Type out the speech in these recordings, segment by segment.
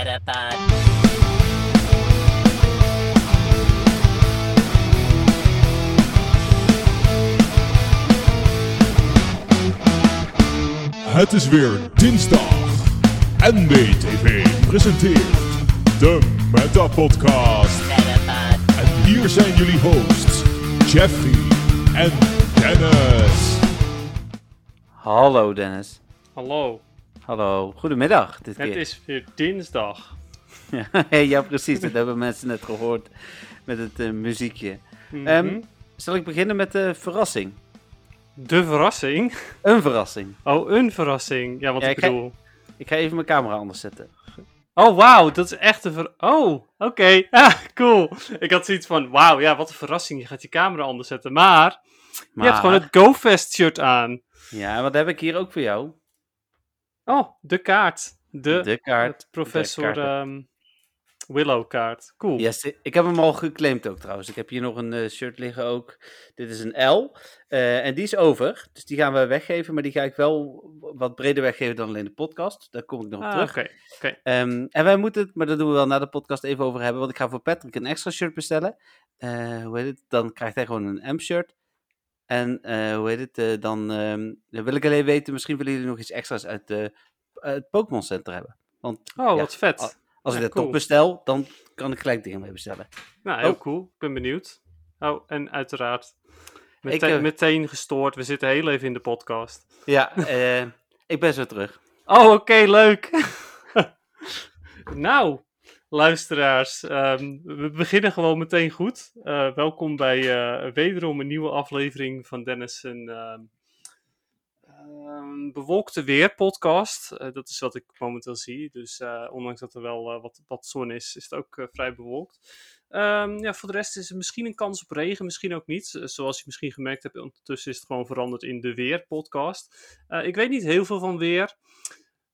Metapod. Het is weer dinsdag. NBTV presenteert de Meta Podcast. En hier zijn jullie hosts, Jeffrey en Dennis. Hallo Dennis. Hallo, Hallo. Goedemiddag dit het keer. is weer dinsdag. Ja, ja, precies. Dat hebben mensen net gehoord met het eh, muziekje. Ehm, zal ik beginnen met de verrassing? De verrassing. Een verrassing. Oh, een verrassing. Ja, wat Ja, ik ik ga- bedoel. Ik ga even mijn camera anders zetten. Oh, wauw, dat is echt een ver... Oh, oké. Ah, cool. Ik had zoiets van, wauw, ja, wat een verrassing. Je gaat je camera anders zetten. Maar, Maar, je hebt gewoon het GoFest shirt aan. Ja, wat heb ik hier ook voor jou? Oh, de kaart. De, De kaart. professor de ehm, Willow kaart. Cool. Yes, ik heb hem al geclaimd ook trouwens. Ik heb hier nog een eh, shirt liggen ook. Dit is een L. eh, en die is over. Dus die gaan we weggeven. Maar die ga ik wel wat breder weggeven dan alleen de podcast. Daar kom ik nog op Ah, terug. oké. oké. Ehm, en wij moeten het, maar daar doen we wel na de podcast even over hebben. Want ik ga voor Patrick een extra shirt bestellen. Eh, hoe heet het? Dan krijgt hij gewoon een M-shirt. En eh, hoe heet het? eh, dan, ehm, dan wil ik alleen weten, misschien willen jullie nog iets extra's uit eh, het Pokémon Center hebben. Want Oh, Ja, wat vet. als ik dat toch cool. bestel, dan kan ik gelijk dingen mee bestellen. Nou, heel Oh. cool. Ik ben benieuwd. Oh, en uiteraard. Meteen, eh, meteen gestoord. We zitten heel even in de podcast. Ja, ik ben zo terug. Oh, oké, leuk. nou, luisteraars, ehm, we beginnen gewoon meteen goed. Eh, welkom bij eh, wederom een nieuwe aflevering van Dennis en ehm, ehm, bewolkte weer podcast. Eh, dat is wat ik momenteel zie. Dus ondanks dat er wel wat, zon is, is het ook vrij bewolkt. Ja, voor de rest is er misschien een kans op regen, misschien ook niet. Zoals je misschien gemerkt hebt, ondertussen is het gewoon veranderd in de Weer-podcast. Eh, ik weet niet heel veel van weer.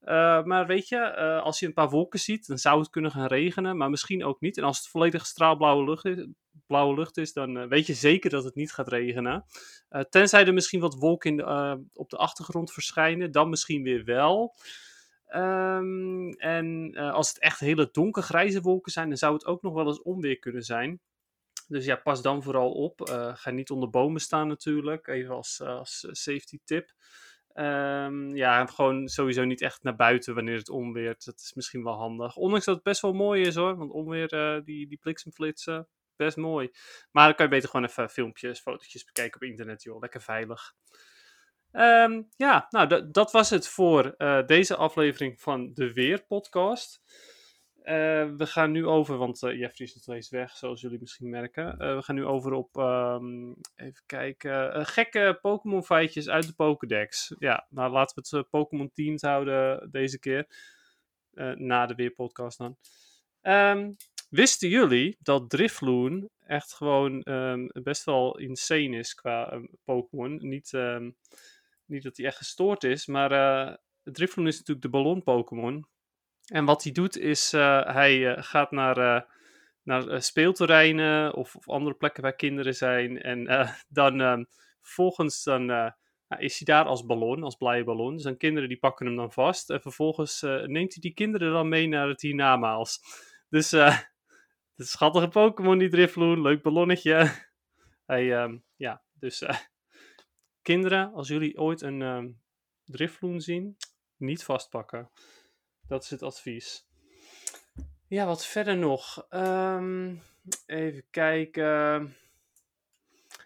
Eh, maar weet je, eh, als je een paar wolken ziet, dan zou het kunnen gaan regenen, maar misschien ook niet. En als het volledig straalblauwe lucht is, blauwe lucht is dan eh, weet je zeker dat het niet gaat regenen. Tenzij er misschien wat wolken op de achtergrond verschijnen, dan misschien weer wel. Ehm, en als het echt hele donkergrijze wolken zijn, dan zou het ook nog wel eens onweer kunnen zijn. Dus ja, pas dan vooral op. Ga niet onder bomen staan natuurlijk, even als, als safety tip. Ehm, ja, gewoon sowieso niet echt naar buiten wanneer het onweert. Dat is misschien wel handig. Ondanks dat het best wel mooi is hoor. Want onweer, eh, die, die bliksemflitsen, best mooi. Maar dan kan je beter gewoon even filmpjes, fotootjes bekijken op internet joh. Lekker veilig. Ehm, ja, nou dat- was het voor eh, deze aflevering van de Weer podcast. Eh, we gaan nu over, want eh, Jeffrey is nog steeds weg, zoals jullie misschien merken. Eh, we gaan nu over op, ehm, even kijken, gekke Pokémon feitjes uit de Pokédex. Ja, nou laten we het Pokémon teamed houden deze keer. Na de Weerpodcast dan. Ehm, wisten jullie dat Drifloon echt gewoon ehm, best wel insane is qua Pokémon? Niet, niet dat hij echt gestoord is, maar eh Drifloon is natuurlijk de ballon Pokémon. En wat hij doet is, eh, hij eh, gaat naar, eh, naar speelterreinen of, of andere plekken waar kinderen zijn. En dan ehm, vervolgens dan, eh, nou, is hij daar als ballon, als blije ballon. Dus dan kinderen die pakken hem dan vast. En vervolgens neemt hij die kinderen dan mee naar het hiernamaals. Dus een schattige Pokémon die Drifloon, leuk ballonnetje. hij, ehm, ja, dus kinderen, als jullie ooit een Drifloon zien, niet vastpakken. Dat is het advies. Ja, wat verder nog? Ehm, even kijken.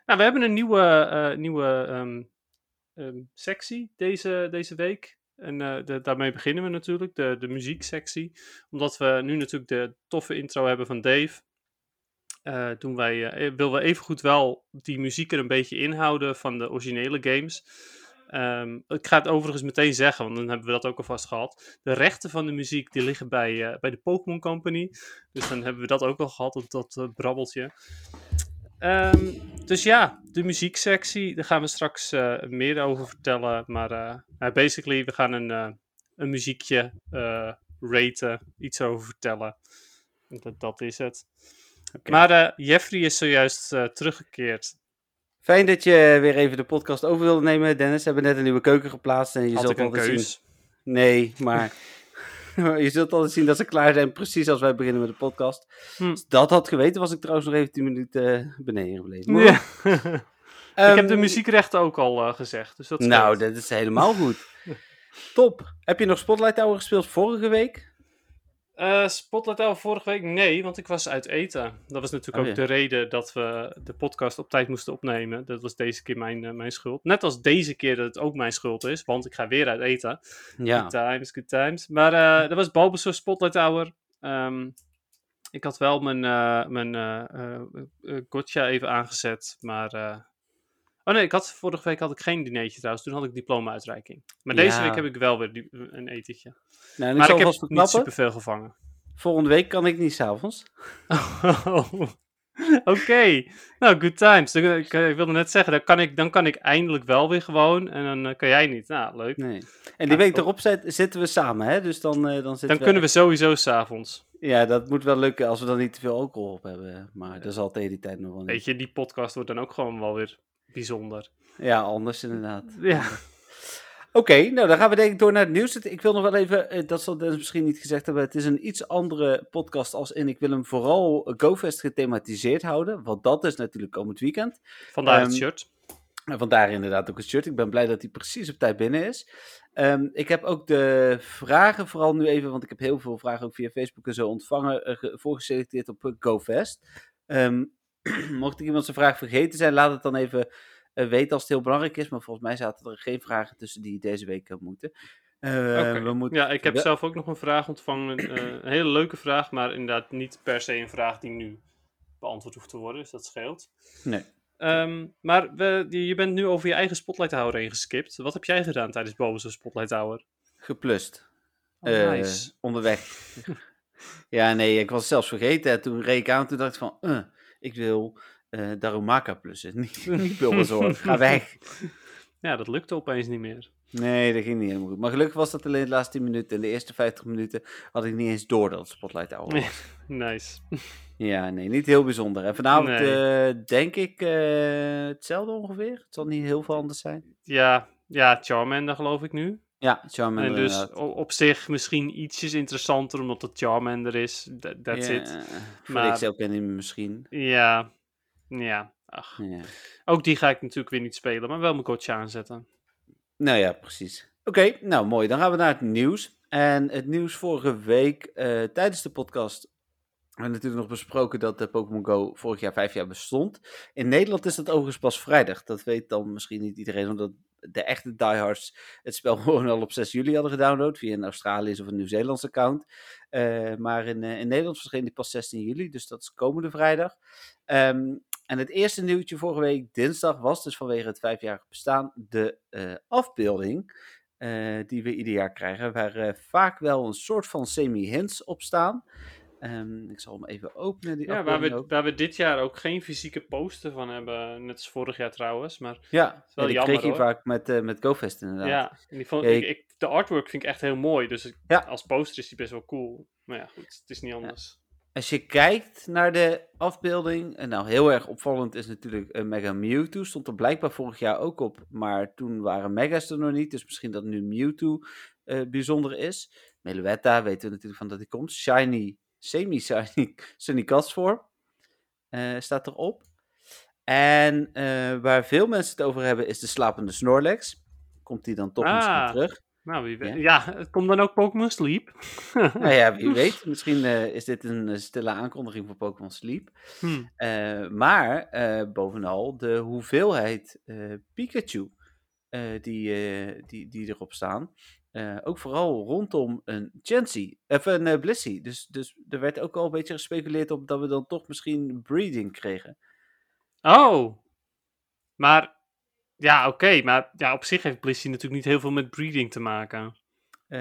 Nou, we hebben een nieuwe, eh, nieuwe ehm, ehm, sectie deze, deze week. En eh, daarmee beginnen we natuurlijk, de, de muzieksectie. Omdat we nu natuurlijk de toffe intro hebben van Dave. eh, doen wij, willen we evengoed wel die muziek er een beetje inhouden van de originele games. Ehm, ik ga het overigens meteen zeggen, want dan hebben we dat ook alvast gehad. De rechten van de muziek die liggen bij, eh, bij de Pokémon Company. Dus dan hebben we dat ook al gehad, dat, dat eh, brabbeltje. Ehm, dus ja, de muzieksectie, daar gaan we straks eh, meer over vertellen. Maar basically, we gaan een, een muziekje raten, iets over vertellen. Dat, dat is het. Oké. Maar Jeffrey is zojuist teruggekeerd. Fijn dat je weer even de podcast over wilde nemen, Dennis. We hebben net een nieuwe keuken geplaatst en je Had zult ik een altijd zien. keus? Nee, maar je zult altijd zien dat ze klaar zijn, precies als wij beginnen met de podcast. Hm. Als dat had geweten, was ik trouwens nog even 10 minuten eh, beneden gebleven. Maar Ja. ik heb de ehm, muziekrechten ook al eh, gezegd. Dus dat Nou, dat is helemaal goed. Top. Heb je nog Spotlight Tower gespeeld vorige week? Eh, Spotlight Hour vorige week? Nee, want ik was uit eten. Dat was natuurlijk Oh, ook ja. de reden dat we de podcast op tijd moesten opnemen. Dat was deze keer mijn, eh, mijn schuld. Net als deze keer dat het ook mijn schuld is, want ik ga weer uit eten. Ja. Good times, good times. Maar eh, dat was Bulbasaur Spotlight Hour. Ehm, ik had wel mijn, mijn gotcha even aangezet, maar... eh, Oh nee, ik had, vorige week had ik geen dinertje trouwens. Toen had ik diploma-uitreiking. Maar deze week heb ik wel weer die- een etentje. Nou, Maar ik heb niet verklappen. superveel gevangen. Volgende week kan ik niet s'avonds. Oké, nou, good times. Dan- Ik, ik wilde net zeggen, dan kan, ik, dan kan ik eindelijk wel weer gewoon en dan eh, kan jij niet. Nou, leuk. Nee. En die week erop zit- zitten we samen, hè? Dus dan, eh, dan zitten Dan kunnen we sowieso s'avonds. Ja, dat moet wel lukken als we dan niet te veel alcohol op hebben. Maar dat zal tegen die tijd nog wel niet. Weet je, die podcast wordt dan ook gewoon wel weer bijzonder. Ja, anders inderdaad. Ja. Oké, nou dan gaan we denk ik door naar het nieuws. Ik wil nog wel even, eh, dat zal Dennis misschien niet gezegd hebben, het is een iets andere podcast als in. Ik wil hem vooral GoFest gethematiseerd houden, want dat is natuurlijk komend weekend. Vandaar het Ehm, shirt. En vandaar inderdaad ook het shirt. Ik ben blij dat hij precies op tijd binnen is. Ehm, ik heb ook de vragen, vooral nu even, want ik heb heel veel vragen ook via Facebook en zo ontvangen, eh, ge- voorgeselecteerd op eh, GoFest. Ehm, mocht ik iemand zijn vraag vergeten zijn, laat het dan even eh, weten als het heel belangrijk is. Maar volgens mij zaten er geen vragen tussen die deze week eh, moeten. Eh, we moeten Ja, ik heb zelf ook nog een vraag ontvangen. een hele leuke vraag, maar inderdaad niet per se een vraag die nu beantwoord hoeft te worden. Dus dat scheelt. Nee. Ehm, maar we, je bent nu over je eigen Spotlight Hour heen geskipt. Wat heb jij gedaan tijdens Boven's Spotlight Hour? Geplust. Oh, nice. onderweg. ja, nee, ik was zelfs vergeten. En toen reed ik aan, toen dacht ik van, ik wil eh Darumaka plussen. Niet, niet Bulbasaur, ga weg. Ja, dat lukte opeens niet meer. Nee, dat ging niet helemaal goed. Maar gelukkig was dat alleen de laatste 10 minuten. En de eerste 50 minuten had ik niet eens door dat het Spotlight Hour was. Nice. ja, nee, niet heel bijzonder. En vanavond Nee. eh, denk ik eh, hetzelfde ongeveer. Het zal niet heel veel anders zijn. Ja, ja Charmander geloof ik nu. Ja, Charmander en dus inderdaad. op zich misschien ietsjes interessanter omdat het Charmander is. That- That's ja, it. Voor Maar- XL ken je misschien. Ja, ja. Ach. Ja. Ook die ga ik natuurlijk weer niet spelen, maar wel mijn coach aanzetten. Nou ja, precies. Oké, nou mooi. Dan gaan we naar het nieuws. En het nieuws vorige week eh, tijdens de podcast we hebben natuurlijk nog besproken dat de Pokémon Go vorig jaar vijf jaar bestond. In Nederland is dat overigens pas vrijdag. Dat weet dan misschien niet iedereen, omdat de echte diehards het spel gewoon al op 6 juli hadden gedownload via een Australisch of een Nieuw-Zeelands account. Eh, maar in, eh, in Nederland verscheen die pas 16 juli, dus dat is komende vrijdag. Ehm, en het eerste nieuwtje vorige week, dinsdag, was dus vanwege het vijfjarig bestaan de eh, afbeelding die we ieder jaar krijgen, waar vaak wel een soort van semi-hints op staan. Ehm, ik zal hem even openen. Die Ja, waar we, ook. waar we dit jaar ook geen fysieke poster van hebben, net als vorig jaar trouwens. Maar Ja, wel ja, die jammer, kreeg je hoor. vaak met, eh met GoFest inderdaad. ja, die vond, Ja, ik, de artwork vind ik echt heel mooi. Dus ik- Ja. als poster is die best wel cool. Maar ja, goed, het is niet anders. Als je kijkt naar de afbeelding, en nou heel erg opvallend is natuurlijk een Mega Mewtwo, stond er blijkbaar vorig jaar ook op, maar toen waren Mega's er nog niet, dus misschien dat nu Mewtwo eh, bijzonder is. Meluetta weten we natuurlijk van dat hij komt. Shiny, semi-shiny, Sunny Castform eh staat erop. En eh, waar veel mensen het over hebben is de slapende Snorlax. Komt die dan toch Ah. misschien terug? Nou, wie weet. Ja. Ja, het komt dan ook Pokémon Sleep. Nou ja, wie weet. Misschien eh, is dit een stille aankondiging voor Pokémon Sleep. Hm. Eh, maar bovenal de hoeveelheid Pikachu die, die, die erop staan. Eh, ook vooral rondom een Chansey, even een eh, Blissey. Dus, dus er werd ook al een beetje gespeculeerd op dat we dan toch misschien breeding kregen. Oh. Maar, ja, oké. maar ja, op zich heeft Blissey natuurlijk niet heel veel met breeding te maken. Eh,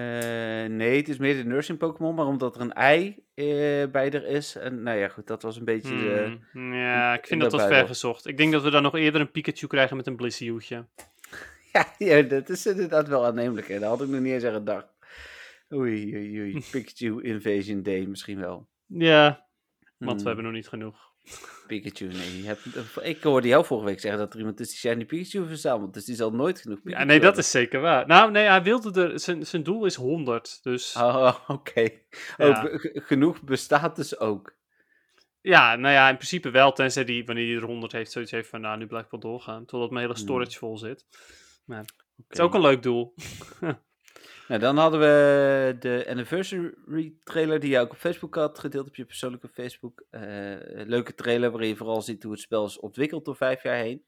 nee, het is meer de nursing Pokémon, maar omdat er een ei bij er is. En nou ja, goed, dat was een beetje de... Hmm, Ja, ik vind in dat wat de ver Bijbel. gezocht. Ik denk dat we dan nog eerder een Pikachu krijgen met een Blissey hoedje. Ja, ja, dat is inderdaad wel aannemelijk. Hè. Daar had ik nog niet eens aan gedacht. Oei, oei, oei. Pikachu Invasion Day misschien wel. Ja, want Hmm. we hebben nog niet genoeg. Pikachu, nee. Je hebt, ik hoorde jou vorige week zeggen dat er iemand is die Shiny Pikachu verzamelt. Dus die zal nooit genoeg Pikachu Ja, nee, dat is zeker waar. Nou, nee, hij wilde er... Zijn, zijn doel is 100, dus... Oh, oké. Ja. Oh, genoeg bestaat dus ook. Ja, nou ja, in principe wel, tenzij die, wanneer hij er 100 heeft, zoiets heeft van, nou, nu blijf ik wel doorgaan, totdat mijn hele Hmm. storage vol zit. Maar het is ook een leuk doel. Nou, dan hadden we de anniversary trailer die je ook op Facebook had gedeeld op je persoonlijke Facebook. Eh, leuke trailer waarin je vooral ziet hoe het spel is ontwikkeld door vijf jaar heen.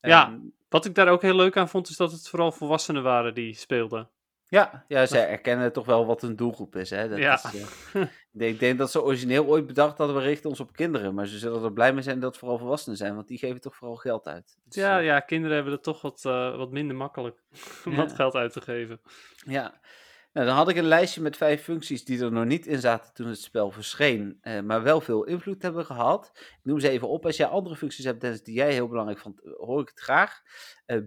Ja. Ehm, Wat ik daar ook heel leuk aan vond, is dat het vooral volwassenen waren die speelden. Ja, ja, zij erkennen toch wel wat een doelgroep is. Hè? Dat Ja. is, eh, ik, denk, dat ze origineel ooit bedacht hadden, we richten ons op kinderen. Maar ze zullen er blij mee zijn dat het vooral volwassenen zijn, want die geven toch vooral geld uit. Dus, Ja, eh, ja, kinderen hebben het toch wat, eh, wat minder makkelijk om wat Ja. geld uit te geven. Ja, nou, dan had ik een lijstje met vijf functies die er nog niet in zaten toen het spel verscheen, eh, maar wel veel invloed hebben gehad. Ik noem ze even op. Als jij andere functies hebt, Dennis, die jij heel belangrijk vond, hoor ik het graag.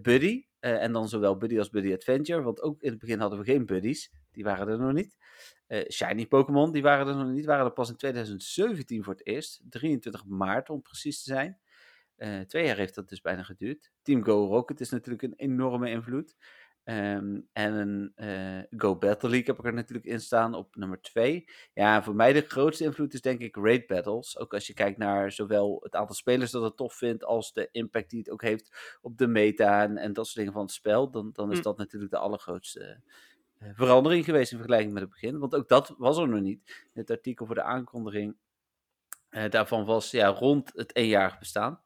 Buddy, eh, en dan zowel Buddy als Buddy Adventure, want ook in het begin hadden we geen buddies, die waren er nog niet. Eh, shiny Pokémon, die waren er nog niet, waren er pas in 2017 voor het eerst, 23 maart om precies te zijn. Eh, twee jaar heeft dat dus bijna geduurd. Team Go Rocket is natuurlijk een enorme invloed. Ehm, en een eh, Go Battle League heb ik er natuurlijk in staan op nummer 2. Ja, voor mij de grootste invloed is denk ik Raid Battles. Ook als je kijkt naar zowel het aantal spelers dat het tof vindt, als de impact die het ook heeft op de meta en, en dat soort dingen van het spel. Dan, dan is Hm. dat natuurlijk de allergrootste eh, verandering geweest in vergelijking met het begin. Want ook dat was er nog niet. Het artikel voor de aankondiging eh, daarvan was ja, rond het eenjarig bestaan.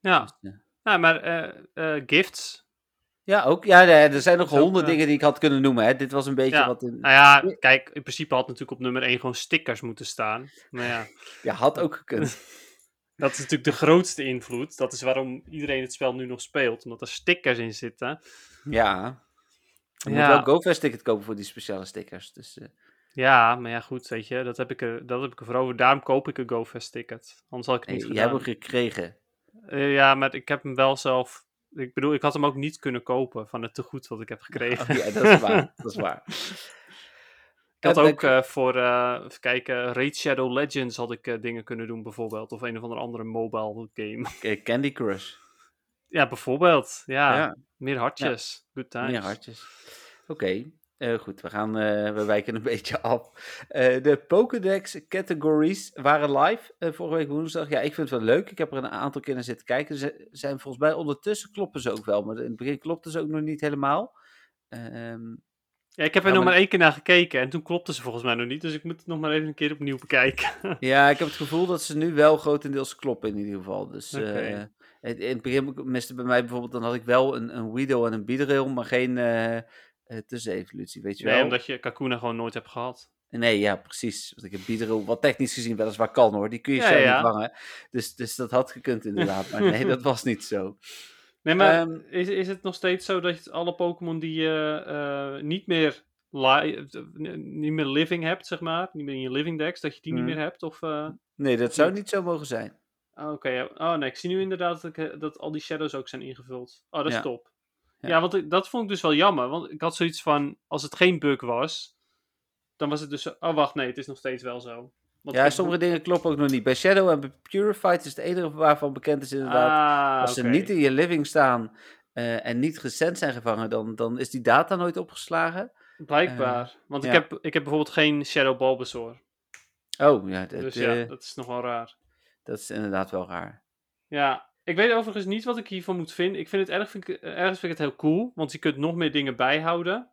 Ja, Dus, eh, nou, maar gifts. Ja, ook. Ja, er zijn nog honderd eh, dingen die ik had kunnen noemen. Hè. Dit was een beetje Ja. wat Nou ja, kijk, in principe had natuurlijk op nummer 1 gewoon stickers moeten staan. Maar ja, Ja, had ook gekund. dat is natuurlijk de grootste invloed. Dat is waarom iedereen het spel nu nog speelt, omdat er stickers in zitten. ja. Je moet wel GoFest ticket kopen voor die speciale stickers. Dus, eh, Ja, maar ja, goed, weet je, dat heb ik er, dat heb ik er voor over. Daarom koop ik een GoFest ticket. Anders had ik het niet nee, jij hebt hem gekregen. Eh, ja, maar ik heb hem wel zelf... Ik bedoel, ik had hem ook niet kunnen kopen van het tegoed wat ik heb gekregen. Oh, ja, dat is waar. dat is waar. Ik had ook eh, voor, eh, even kijken, Raid Shadow Legends had ik eh, dingen kunnen doen bijvoorbeeld. Of een of andere mobile game. Candy Crush. ja, bijvoorbeeld. Ja, Ja. meer hartjes. Good times. Meer hartjes. Oké, eh, goed. We, gaan, eh, we wijken een beetje af. Eh, de Pokédex categories waren live vorige week woensdag. Ja, ik vind het wel leuk. Ik heb er een aantal keer naar zitten kijken. Ze zijn volgens mij ondertussen kloppen ze ook wel. Maar in het begin klopten ze ook nog niet helemaal. Ehm, Ja, ik heb er Ja, nog maar- één keer naar gekeken en toen klopte ze volgens mij nog niet. Dus ik moet het nog maar even een keer opnieuw bekijken. Ja, ik heb het gevoel dat ze nu wel grotendeels kloppen in ieder geval. Dus in het begin miste bij mij bijvoorbeeld, dan had ik wel een, een Widow en een Beedrill, maar geen eh eh, tussenevolutie, weet je wel. Nee, omdat je Kakuna gewoon nooit hebt gehad. Nee, ja, precies. Want ik heb Beedrill, wat technisch gezien weliswaar kan hoor, die kun je Ja, zo ja. niet vangen. Dus, dus dat had gekund inderdaad, maar nee, dat was niet zo. Nee, maar Ehm, is, is het nog steeds zo dat je alle Pokémon die je eh, niet meer eh, niet meer living hebt, zeg maar, niet meer in je living decks, dat je die niet meer hebt? Of, Nee, dat zou niet? zo mogen zijn. oh, Oké, ja. oh nee, ik zie nu inderdaad dat, ik, dat al die shadows ook zijn ingevuld. Oh, dat is Ja. top. Ja. Ja, want ik- dat vond ik dus wel jammer, want ik had zoiets van, als het geen bug was, dan was het dus, oh wacht, nee, het is nog steeds wel zo. Want Ja, sommige dingen kloppen ook nog niet. Bij Shadow en bij Purified is het enige waarvan bekend is inderdaad. Ah, Als ze niet in je living staan eh, en niet recent zijn gevangen, dan, dan is die data nooit opgeslagen. Blijkbaar. Want ik, heb, ik heb bijvoorbeeld geen Shadow Bulbasaur. Oh, ja, dat, Dus eh, dat is nog wel raar. dat is inderdaad wel raar. Ja, ik weet overigens niet wat ik hiervan moet vinden. Ik vind het erg, vind ik, eh, ergens vind ik het heel cool, want je kunt nog meer dingen bijhouden.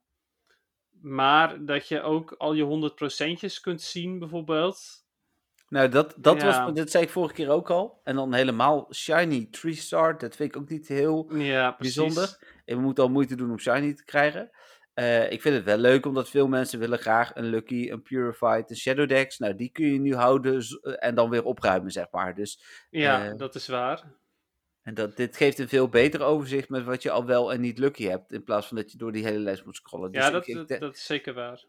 Maar dat je ook al je 100%'jes kunt zien, bijvoorbeeld. Nou, dat, dat, Ja. was, dat zei ik vorige keer ook al. En dan helemaal Shiny Tree Star, dat vind ik ook niet heel Ja, precies. bijzonder. En we moeten al moeite doen om Shiny te krijgen. Eh, ik vind het wel leuk, omdat veel mensen willen graag een Lucky, een Purified, een Shadow Dex. Nou, die kun je nu houden eh, en dan weer opruimen, zeg maar. Dus Ja, dat is waar. En dat, dit geeft een veel beter overzicht met wat je al wel en niet lucky hebt. In plaats van dat je door die hele lijst moet scrollen. Dus, ja, dat, ik- dat, dat is zeker waar.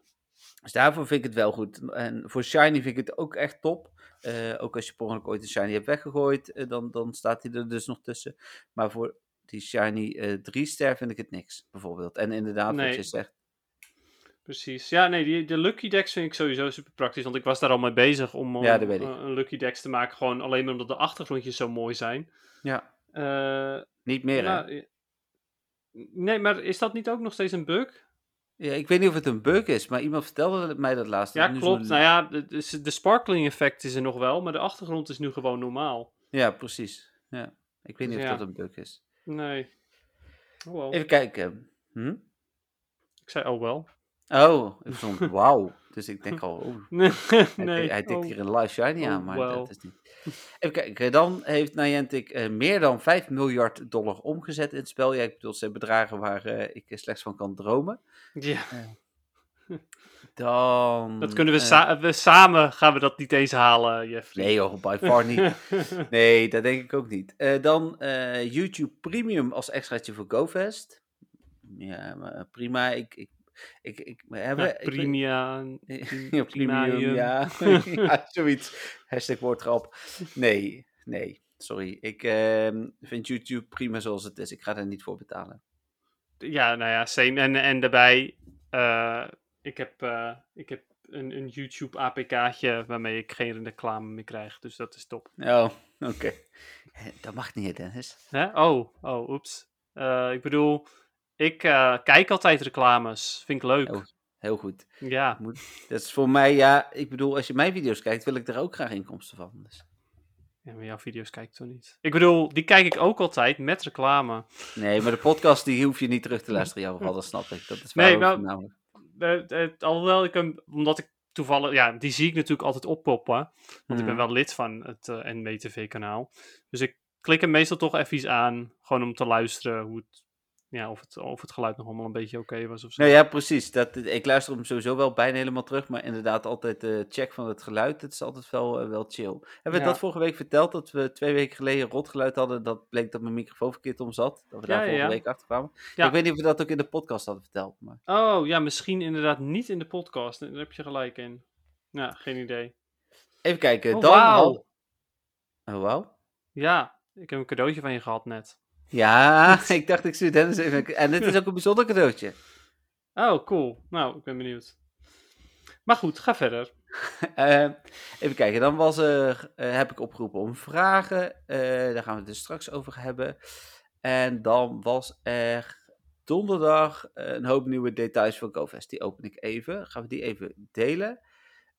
dus daarvoor vind ik het wel goed. En voor Shiny vind ik het ook echt top. Eh, ook als je per ooit een Shiny hebt weggegooid, eh, dan, dan staat hij er dus nog tussen. Maar voor die Shiny eh 3 ster vind ik het niks, bijvoorbeeld. En inderdaad, Nee. wat je zegt. Precies. Ja, nee, die, de Lucky Decks vind ik sowieso super praktisch. Want ik was daar al mee bezig om, Ja, eh, een Lucky Decks te maken. Gewoon alleen maar omdat de achtergrondjes zo mooi zijn. Ja. Niet meer, hè? nou, nee, maar is dat niet ook nog steeds een bug? Ja, ik weet niet of het een bug is, maar iemand vertelde mij dat laatst. Ja, klopt. Nou ja, de, de, sparkling effect is er nog wel, maar de achtergrond is nu gewoon normaal. Ja, precies. Ja. Ik weet niet Dus of ja. dat een bug is. Nee. Oh. Even kijken. Hm? Ik zei oh wel. Oh, ik stond wauw. Dus ik denk al, oh, nee. hij, nee. hij tikt oh. hier een live shiny Oh, aan, maar dat is niet. Even kijken, dan heeft Niantic eh, meer dan 5 miljard dollar omgezet in het spel. Ja, ik bedoel, ze hebben bedragen waar eh, ik slechts van kan dromen. Ja, Dan... dat kunnen we, eh, sa- we samen gaan we dat niet eens halen, Jeffrey. Nee joh, by far niet. Nee, dat denk ik ook niet. Eh, dan eh, YouTube Premium als extraatje voor GoFest. Ja, eh, prima. Ik, ik, ik, ik, hebben, Ja, ik weet- Primia. ja, premium, ja. ja, zoiets. Hashtag woordgrap. Nee, nee, sorry. Ik ehm, vind YouTube prima zoals het is. Ik ga er niet voor betalen. Ja, nou ja, same. En, en daarbij, eh, ik heb, eh, ik heb een, een YouTube APK'tje waarmee ik geen reclame meer krijg. Dus dat is top. Oh, oké. Eh, Dat mag niet, Dennis. Hè? Oh, oh, oeps. Ik bedoel, ik eh, kijk altijd reclames. Vind ik leuk. Heel goed. Ja, Dat is voor mij, ja, ik bedoel, als je mijn video's kijkt, wil ik er ook graag inkomsten van. Dus. ja, maar jouw video's kijk ik toch niet. Ik bedoel, die kijk ik ook altijd met reclame. Nee, maar de podcast die hoef je niet terug te luisteren, geval, dat snap ik. Dat is Nee, maar- namelijk. Alhoewel ik hem, omdat ik toevallig, ja, die zie ik natuurlijk altijd oppoppen. Want ik ben Mhm. wel lid van het eh NWTV-kanaal. Dus ik klik hem meestal toch even iets aan. Gewoon om te luisteren hoe het, ja, of, het, of het geluid nog allemaal een beetje oké was of zo. Nou ja, precies. Dat, ik luister hem sowieso wel bijna helemaal terug, maar inderdaad altijd de check van het geluid, het is altijd wel, eh, wel chill. Hebben we Ja. dat vorige week verteld, dat we twee weken geleden rotgeluid hadden, dat bleek dat mijn microfoon verkeerd om zat? Dat we daar Ja, vorige week achter kwamen? Ik weet niet of we dat ook in de podcast hadden verteld, maar... Oh, ja, misschien inderdaad niet in de podcast. Daar heb je gelijk in. Ja, geen idee. Even kijken, Oh, dan... wauw. Oh, wauw. Ja, ik heb een cadeautje van je gehad net. Ja, ik dacht ik stuur Dennis even... En dit is ook een bijzonder cadeautje. Oh, cool. Nou, ik ben benieuwd. Maar goed, ga verder. Eh, even kijken, dan was er, eh, heb ik opgeroepen om vragen. Eh, daar gaan we het dus straks over hebben. En dan was er donderdag een hoop nieuwe details van GoFest. Die open ik even. Gaan we die even delen?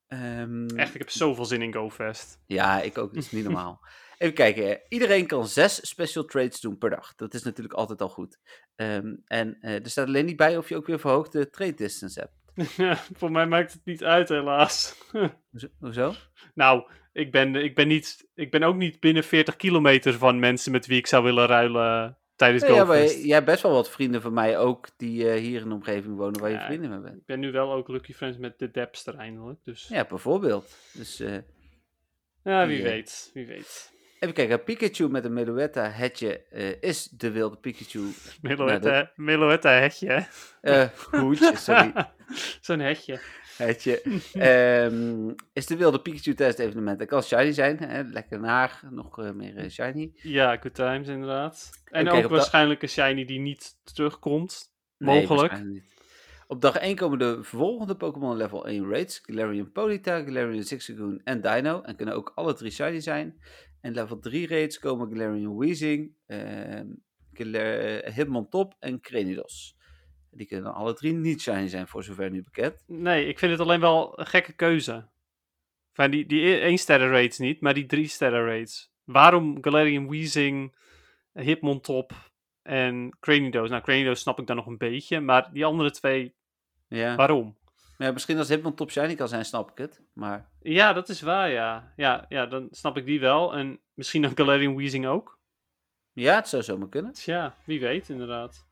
Ehm, Echt, ik heb zoveel zin in GoFest. Ja, ik ook. Dat is niet normaal. Even kijken. Iedereen kan zes special trades doen per dag. Dat is natuurlijk altijd al goed. Ehm, en eh, er staat alleen niet bij of je ook weer verhoogde trade distance hebt. Voor mij maakt het niet uit, helaas. Hoezo? Nou, ik ben, ik, ben niet, ik ben ook niet binnen 40 kilometer van mensen met wie ik zou willen ruilen tijdens Ja, maar jij hebt best wel wat vrienden van mij ook die eh, hier in de omgeving wonen waar je Ja, vrienden mee bent. Ik ben nu wel ook Lucky Friends met de Depster eindelijk. Dus ja, Ja, bijvoorbeeld. Dus eh, wie eh, weet. Wie weet. Even kijken. Pikachu met een Meloetta hetje eh, is de wilde Pikachu. Meloetta, Nou, hetje. eh hoedje, sorry. Zo'n hetje. Hetje. Ehm, is de wilde Pikachu tijdens het evenement. Dat kan shiny zijn. Hè? Lekker naar. Nog eh, meer shiny. Ja, good times inderdaad. En ook waarschijnlijk een shiny die niet terugkomt. Mogelijk. niet. Op dag 1 komen de volgende Pokémon level 1 raids. Galarian Ponyta, Galarian Zigzagoon en Dino. En kunnen ook alle drie shiny zijn. En level 3 raids komen Galarian Weezing, ehm Galar- eh, Hitmontop en Cranidos. Die kunnen alle drie niet shiny zijn, voor zover nu bekend. Nee, ik vind het alleen wel een gekke keuze. Van die, die 1 sterren raids niet, maar die 3 sterren raids. Waarom Galarian Weezing, Hitmontop en Cranidos? Nou, Cranidos snap ik dan nog een beetje, maar die andere twee, Ja. waarom? Ja, misschien als Hitmontop shiny kan zijn, snap ik het. Maar Ja, dat is waar, ja. Ja, ja dan snap ik die wel. En misschien dan Galarian Weezing ook. ja, het zou zomaar kunnen. Tja, wie weet inderdaad.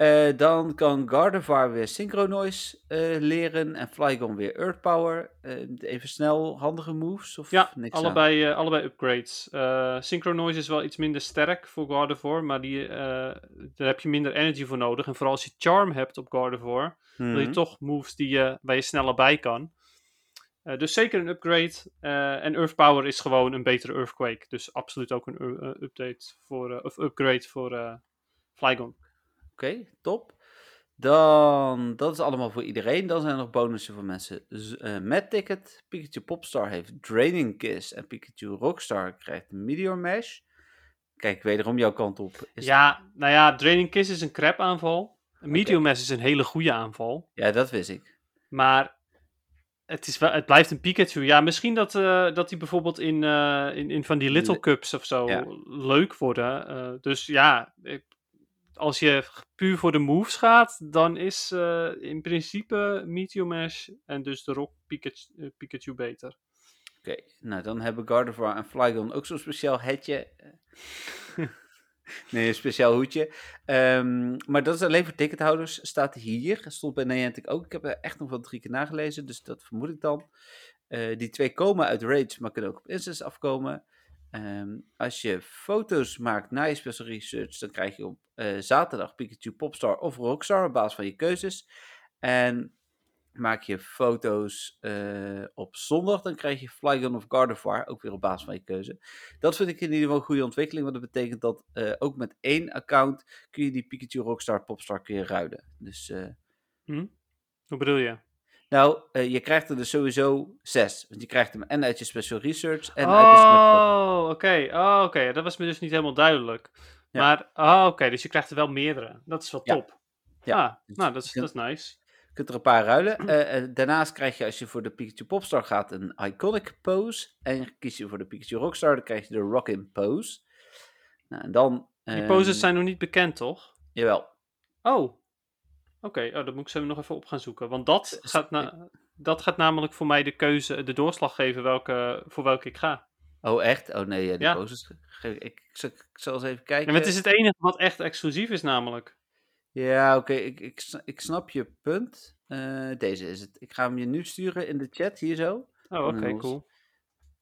Eh, dan kan Gardevoir weer Synchronoise eh, leren en Flygon weer Earth Power. Eh, even snel handige moves of Ja, niks allebei, allebei upgrades. Eh Synchronize is wel iets minder sterk voor Gardevoir, maar die, daar heb je minder energy voor nodig. En vooral als je Charm hebt op Gardevoir, wil je Mhm. toch moves die je, waar je sneller bij kan. Eh, dus zeker een upgrade. Eh, en Earth Power is gewoon een betere Earthquake. Dus absoluut ook een eh, update voor, of upgrade voor Flygon. Oké, top. Dan, dat is allemaal voor iedereen. Dan zijn er nog bonussen voor mensen met ticket. Pikachu Popstar heeft Draining Kiss en Pikachu Rockstar krijgt Meteor Mash. Kijk, wederom jouw kant op. Is Ja, nou ja, Draining Kiss is een crap aanval. Mass is een hele goede aanval. Ja, dat wist ik. Maar het, is wel, het blijft een Pikachu. Ja, misschien dat, eh, dat die bijvoorbeeld in, eh, in, in van die Little Le- Cups of zo Ja. leuk worden. Eh, dus ja, ik- als je puur voor de moves gaat, dan is in principe Meteor Mash en dus de Rock Pikachu, Pikachu beter. Oké, nou dan hebben Gardevoir en Flygon ook zo'n speciaal hetje. nee, een speciaal hoedje. Ehm, maar dat is alleen voor tickethouders. Staat hier. Stond bij Niantic ook. Ik heb er echt nog wel drie keer nagelezen, dus dat vermoed ik dan. Eh, die twee komen uit Rage, maar kunnen ook op Instance afkomen. Ehm, als je foto's maakt na je special research, dan krijg je op eh, zaterdag Pikachu Popstar of Rockstar op basis van je keuzes. En maak je foto's eh, op zondag, dan krijg je Flygon of Gardevoir, ook weer op basis van je keuze. Dat vind ik in ieder geval een goede ontwikkeling, want dat betekent dat eh, ook met één account kun je die Pikachu Rockstar Popstar kun je ruilen. Dus, eh, Hm? Hoe bedoel je? nou, je krijgt er dus sowieso zes, want je krijgt hem en uit je special research en uit de. Oh, oké. Oh, oké. Dat was me dus niet helemaal duidelijk. Ja. Maar, oh, oké. Dus je krijgt er wel meerdere. Dat is wel Ja. top. Ja. Ah, nou, dat is, Ja. dat is nice. Kunt er een paar ruilen. Eh, daarnaast krijg je, als je voor de Pikachu Popstar gaat, een Iconic Pose. En kies je voor de Pikachu Rockstar, dan krijg je de Rockin' Pose. Nou, en dan... Die ehm, poses zijn nog niet bekend, toch? Jawel. Oh. Oké, oh, dan moet ik ze nog even op gaan zoeken. Want dat gaat, na- dat gaat namelijk voor mij de keuze, de doorslag geven welke, voor welke ik ga. Oh, echt? Oh nee, ja, die Ja. poses. Ik, ik, zal, ik zal eens even kijken. En het is het enige wat echt exclusief is, namelijk. Ja, oké, ik, ik, ik snap je punt. Eh, deze is het. Ik ga hem je nu sturen in de chat, hier zo. Oh, oké, cool.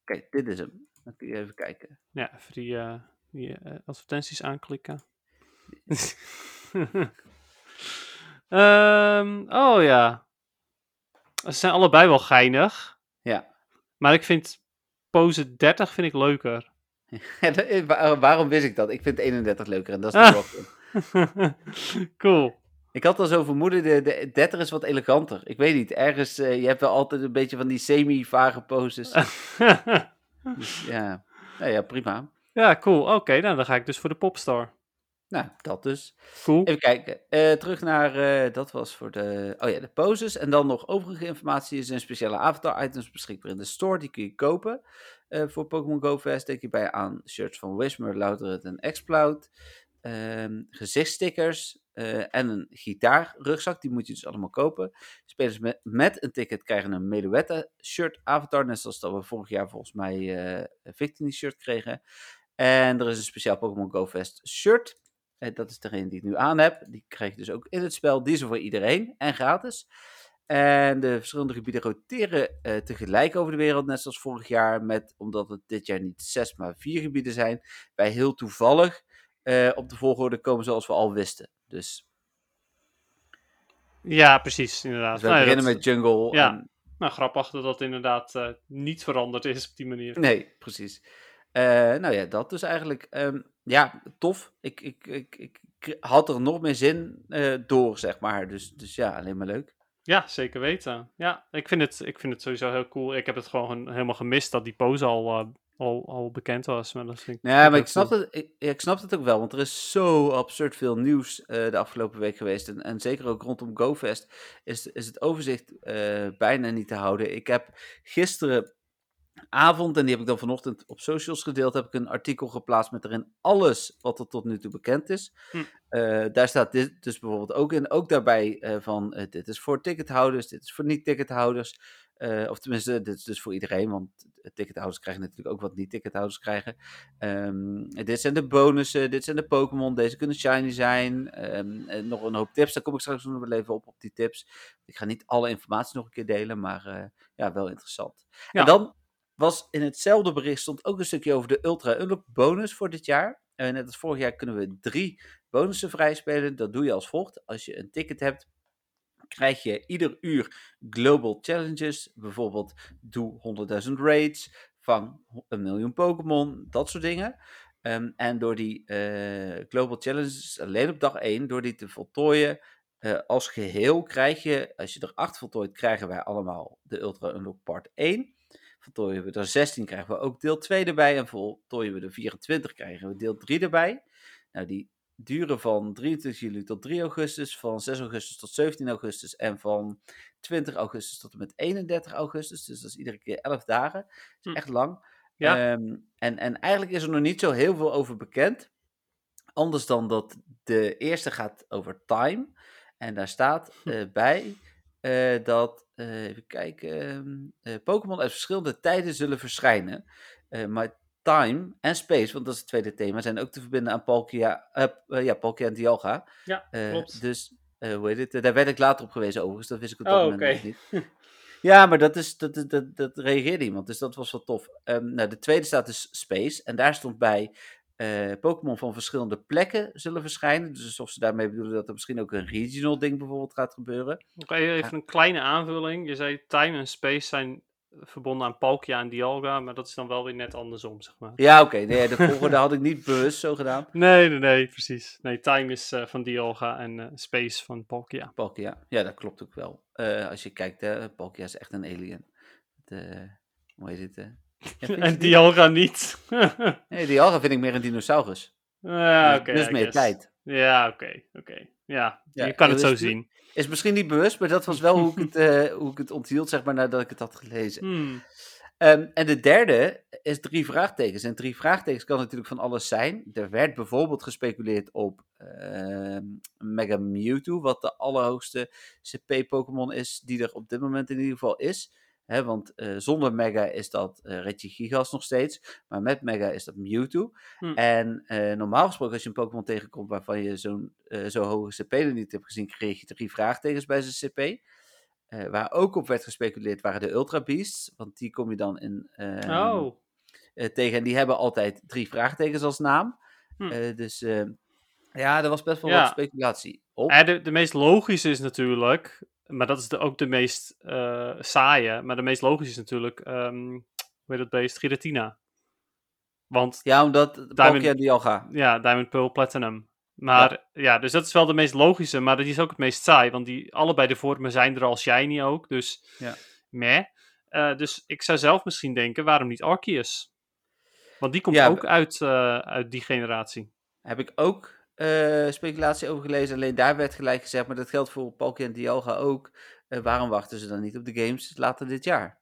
Kijk, dit is hem. Dan kun je even kijken. Ja, even die, eh, die eh, advertenties aanklikken. Ehm, oh ja. Ze zijn allebei wel geinig. Ja. Maar ik vind pose 30 vind ik leuker. Waarom wist ik dat? Ik vind 31 leuker en dat is de Ah. Cool. Ik had al zo vermoeden, de, de 30 is wat eleganter. Ik weet niet, ergens, eh, je hebt wel altijd een beetje van die semi-vage poses. Dus, ja. Nou ja, prima. ja, cool. Oké, nou dan ga ik dus voor de Popstar. Nou, dat dus. Cool. Even kijken. Eh, terug naar, eh, dat was voor de, oh ja, de poses. En dan nog overige informatie. Er zijn speciale avatar-items beschikbaar in de store. Die kun je kopen voor Pokémon Go Fest. Denk je bij aan shirts van Whismer, Loudred en Exploud. Ehm gezichtstickers eh, en een gitaarrugzak. Die moet je dus allemaal kopen. Spelers met, met een ticket krijgen een Meluetta shirt avatar. Net zoals dat we vorig jaar volgens mij eh een Victini shirt kregen. En er is een speciaal Pokémon Go Fest shirt. Eh, dat is degene die ik nu aan heb. Die krijg je dus ook in het spel. Die is er voor iedereen en gratis. En de verschillende gebieden roteren tegelijk over de wereld, net zoals vorig jaar. Met, omdat het dit jaar niet zes, maar vier gebieden zijn. Wij heel toevallig eh, op de volgorde komen zoals we al wisten. Dus, Ja, precies, inderdaad. dus we Nou beginnen dat- met Jungle. ja. en- Nou, grappig dat dat inderdaad eh, niet veranderd is op die manier. nee, precies. Eh, nou ja, dat dus eigenlijk. Ehm, ja, tof. Ik, ik, ik, ik had er nog meer zin door, zeg maar. Dus, dus ja, alleen maar leuk. Ja, zeker weten. Ja, ik vind het, ik vind het sowieso heel cool. Ik heb het gewoon helemaal gemist dat die pose al, al, al bekend was. Maar dat vind ik, Ja, vind maar ik snap, het, ik, ik snap het ook wel, want er is zo absurd veel nieuws eh, de afgelopen week geweest. En, en zeker ook rondom GoFest is, is het overzicht eh, bijna niet te houden. Ik heb gisteravond, en die heb ik dan vanochtend op socials gedeeld, heb ik een artikel geplaatst met erin alles wat er tot nu toe bekend is. Hm. Eh, daar staat dit dus bijvoorbeeld ook in. Ook daarbij van, dit is voor tickethouders, dit is voor niet-tickethouders. Eh, of tenminste, dit is dus voor iedereen, want tickethouders krijgen natuurlijk ook wat niet-tickethouders krijgen. Ehm, dit zijn de bonussen, dit zijn de Pokémon, deze kunnen shiny zijn. Ehm, en nog een hoop tips, daar kom ik straks nog wel even op, op die tips. Ik ga niet alle informatie nog een keer delen, maar eh, ja, wel interessant. Ja. En dan was in hetzelfde bericht stond ook een stukje over de Ultra Unlock bonus voor dit jaar. Eh, net als vorig jaar kunnen we drie bonussen vrijspelen. Dat doe je als volgt. Als je een ticket hebt, krijg je ieder uur global challenges. Bijvoorbeeld doe 100.000 raids, vang een miljoen Pokémon, dat soort dingen. Ehm, en door die eh, global challenges, alleen op dag 1, door die te voltooien, Eh, als geheel krijg je, als je er 8 voltooit, krijgen wij allemaal de Ultra Unlock Part 1. Voltooien we er 16, krijgen we ook deel 2 erbij. En voltooien we er 24, krijgen we deel 3 erbij. Nou, die duren van 23 juli tot 3 augustus, van 6 augustus tot 17 augustus en van 20 augustus tot en met 31 augustus. Dus dat is iedere keer 11 dagen. Dat is Hm. echt lang. Ja. Ehm, en, en eigenlijk is er nog niet zo heel veel over bekend. Anders dan dat de eerste gaat over time. En daar staat Hm. eh, bij eh, dat, eh, even kijken, ehm, eh, Pokémon uit verschillende tijden zullen verschijnen. Maar time en space, want dat is het tweede thema, zijn ook te verbinden aan Palkia, eh, eh, ja, Palkia en Dialga. Ja, Eh, klopt. Dus, hoe heet het? Daar werd ik later op gewezen overigens, dat wist ik op dat Oh, moment oké. nog niet. Ja, maar dat, is, dat, dat, dat, dat reageerde iemand, dus dat was wel tof. Ehm, nou, de tweede staat dus Space, en daar stond bij Pokémon van verschillende plekken zullen verschijnen. Dus alsof ze daarmee bedoelen dat er misschien ook een regional ding bijvoorbeeld gaat gebeuren. Nog even een kleine aanvulling. Je zei time en space zijn verbonden aan Palkia en Dialga, maar dat is dan wel weer net andersom, zeg maar. Ja, oké, nee, de volgende had ik niet bewust zo gedaan. Nee, nee, nee, precies. Nee, time is eh, van Dialga en eh, space van Palkia. Palkia, ja, dat klopt ook wel. Eh, als je kijkt, Palkia is echt een alien. De, hoe heet het? Ja, en? Dialga niet. Nee, Dialga vind ik meer een dinosaurus. ja, oké. dus meer tijd. Ja, oké, oké. Ja, Ja, je kan het zo zien. Is misschien niet bewust, maar dat was wel hoe ik het, eh, hoe ik het onthield, zeg maar, nadat ik het had gelezen. Hmm. Ehm, en de derde is drie vraagtekens. En drie vraagtekens kan natuurlijk van alles zijn. Er werd bijvoorbeeld gespeculeerd op ehm, Mega Mewtwo, wat de allerhoogste CP-Pokémon is die er op dit moment in ieder geval is. Hè, want eh, zonder Mega is dat eh Regigigas nog steeds, maar met Mega is dat Mewtwo. Hm. En eh, normaal gesproken, als je een Pokémon tegenkomt waarvan je zo'n zo hoge CP er niet hebt gezien, kreeg je drie vraagtekens bij zijn CP. Waar ook op werd gespeculeerd waren de Ultra Beasts, want die kom je dan in, ehm, Oh, tegen. En die hebben altijd drie vraagtekens als naam. Hm. Dus ja, er was best wel Ja. wat speculatie op. De, de meest logische is natuurlijk, maar dat is de, ook de meest eh, saaie, maar de meest logische is natuurlijk, ehm hoe heet dat beest? Giratina. Want Ja, omdat Palkia die al gaat. ja, Diamond Pearl Platinum. Maar ja. dus dat is wel de meest logische, maar die is ook het meest saai, want die, allebei de vormen zijn er al shiny ook, dus Ja. meh. Eh, dus ik zou zelf misschien denken, waarom niet Arceus? Want die komt Ja, ook uit, eh, uit die generatie. Heb ik ook eh, speculatie over gelezen. Alleen daar werd gelijk gezegd, maar dat geldt voor Palkia en Dialga ook. eh, waarom wachten ze dan niet op de games later dit jaar?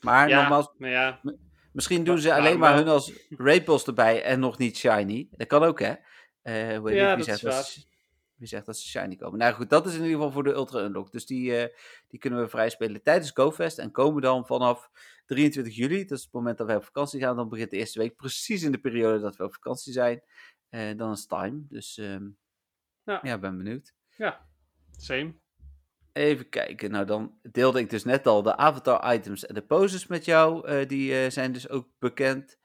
Maar Ja, nogmaals, maar ja, misschien doen ze alleen maar hun als Rapels erbij en nog niet shiny. Dat kan ook, hè? Eh, hoe Ja, wie, zegt dat ze, wie zegt dat ze shiny komen? Nou goed, dat is in ieder geval voor de Ultra Unlock. Dus die, die kunnen we vrij spelen tijdens GoFest. En komen dan vanaf 23 juli, dat is het moment dat wij op vakantie gaan. Dan begint de eerste week precies in de periode dat we op vakantie zijn. En dan is time. Dus ehm, Ja. ja, ben benieuwd. ja, same. Even kijken. Nou, dan deelde ik dus net al de avatar items en de poses met jou. eh, die eh, zijn dus ook bekend.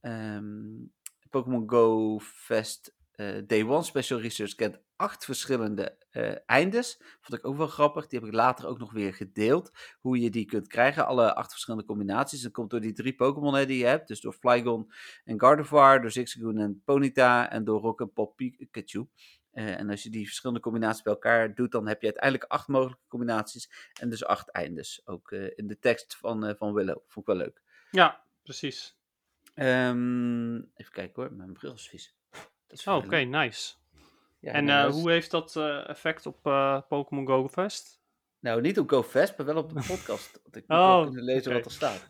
Ehm, Pokémon Go Fest eh, Day One Special Research kent acht verschillende eh, eindes. Vond ik ook wel grappig. Die heb ik later ook nog weer gedeeld. Hoe je die kunt krijgen. Alle acht verschillende combinaties. Dat komt door die drie Pokémon die je hebt. Dus door Flygon en Gardevoir. Door Zigzagoon en Ponyta. En door Rock en Pop Pikachu. Eh, en als je die verschillende combinaties bij elkaar doet, dan heb je uiteindelijk acht mogelijke combinaties. En dus acht eindes. Ook eh, in de tekst van, van Willow. Vond ik wel leuk. Ja, precies. Ehm, even kijken hoor, mijn bril is vies. Oh, Oké, nice. Ja, en eh, hoe heeft dat eh, effect op eh, Pokémon Go Fest? Nou, niet op GoFest, maar wel op de podcast. Want ik moet Oh, kunnen lezen wat er staat.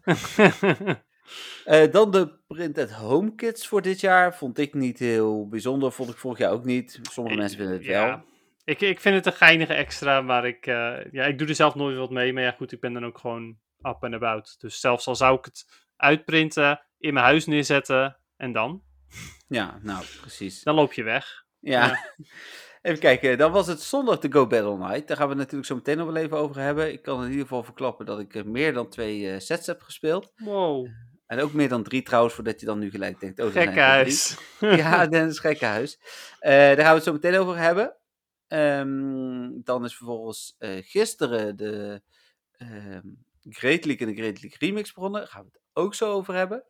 Dan de Printed Home Kits voor dit jaar. Vond ik niet heel bijzonder. Vond ik vorig jaar ook niet. Sommige mensen vinden het Ja, wel. Ik, ik vind het een geinige extra, maar ik, ja, ik doe er zelf nooit wat mee. Maar ja, goed, ik ben dan ook gewoon up en about. Dus zelfs al zou ik het uitprinten, in mijn huis neerzetten en dan? Ja, nou, precies. Dan loop je weg. Ja. Even kijken, dan was het zondag de Go Battle Night. Daar gaan we het natuurlijk zo meteen nog wel even over hebben. Ik kan in ieder geval verklappen dat ik eh, meer dan twee eh, sets heb gespeeld. Wow, En ook meer dan drie trouwens, voordat je dan nu gelijk denkt... Oh, gekhuis. Ja, Dennis Gekkenhuis. Eh daar gaan we het zo meteen over hebben. Ehm, dan is vervolgens gisteren de ehm Great League en de Great League Remix begonnen. Daar gaan we het ook zo over hebben.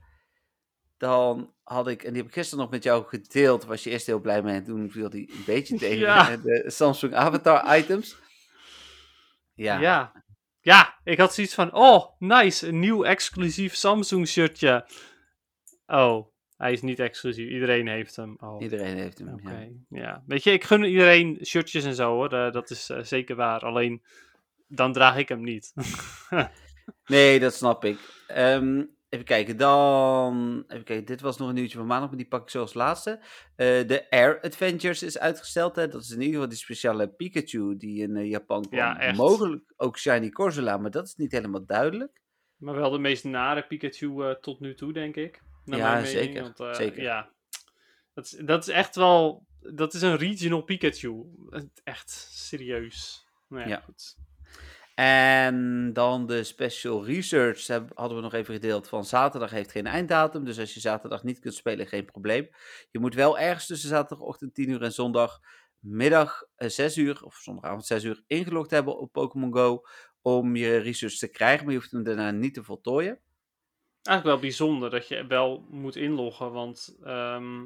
Dan had ik, en die heb ik gisteren nog met jou gedeeld, was je eerst heel blij mee en toen viel die een beetje tegen Ja. de Samsung Avatar items. Ja, Ja. ja. ik had zoiets van, oh, nice, een nieuw exclusief Samsung shirtje. Oh, hij is niet exclusief, iedereen heeft hem. Oh, iedereen heeft hem. oké. Ja. Ja. weet je, ik gun iedereen shirtjes en zo hoor, Eh, dat is eh, zeker waar. Alleen, dan draag ik hem niet. Nee, dat snap ik. Ehm, even kijken, dan. Even kijken, dit was nog een nieuwtje van maandag, maar die pak ik zo als laatste. Eh, de Air Adventures is uitgesteld. Hè. Dat is in ieder geval die speciale Pikachu die in eh, Japan kwam. Ja, echt. Mogelijk ook Shiny Corsola, maar dat is niet helemaal duidelijk. maar wel de meest nare Pikachu eh, tot nu toe, denk ik. Naar Ja, mijn mening, zeker, want, zeker. Ja, dat is, dat is echt wel, dat is een regional Pikachu. Echt serieus. Nou ja, Ja. goed. En dan de special research hadden we nog even gedeeld van zaterdag heeft geen einddatum. Dus als je zaterdag niet kunt spelen, geen probleem. Je moet wel ergens tussen zaterdagochtend 10 uur en zondagmiddag eh, 6 uur, of zondagavond 6 uur, ingelogd hebben op Pokémon Go om je research te krijgen. Maar je hoeft hem daarna niet te voltooien. Eigenlijk wel bijzonder dat je wel moet inloggen, want ehm,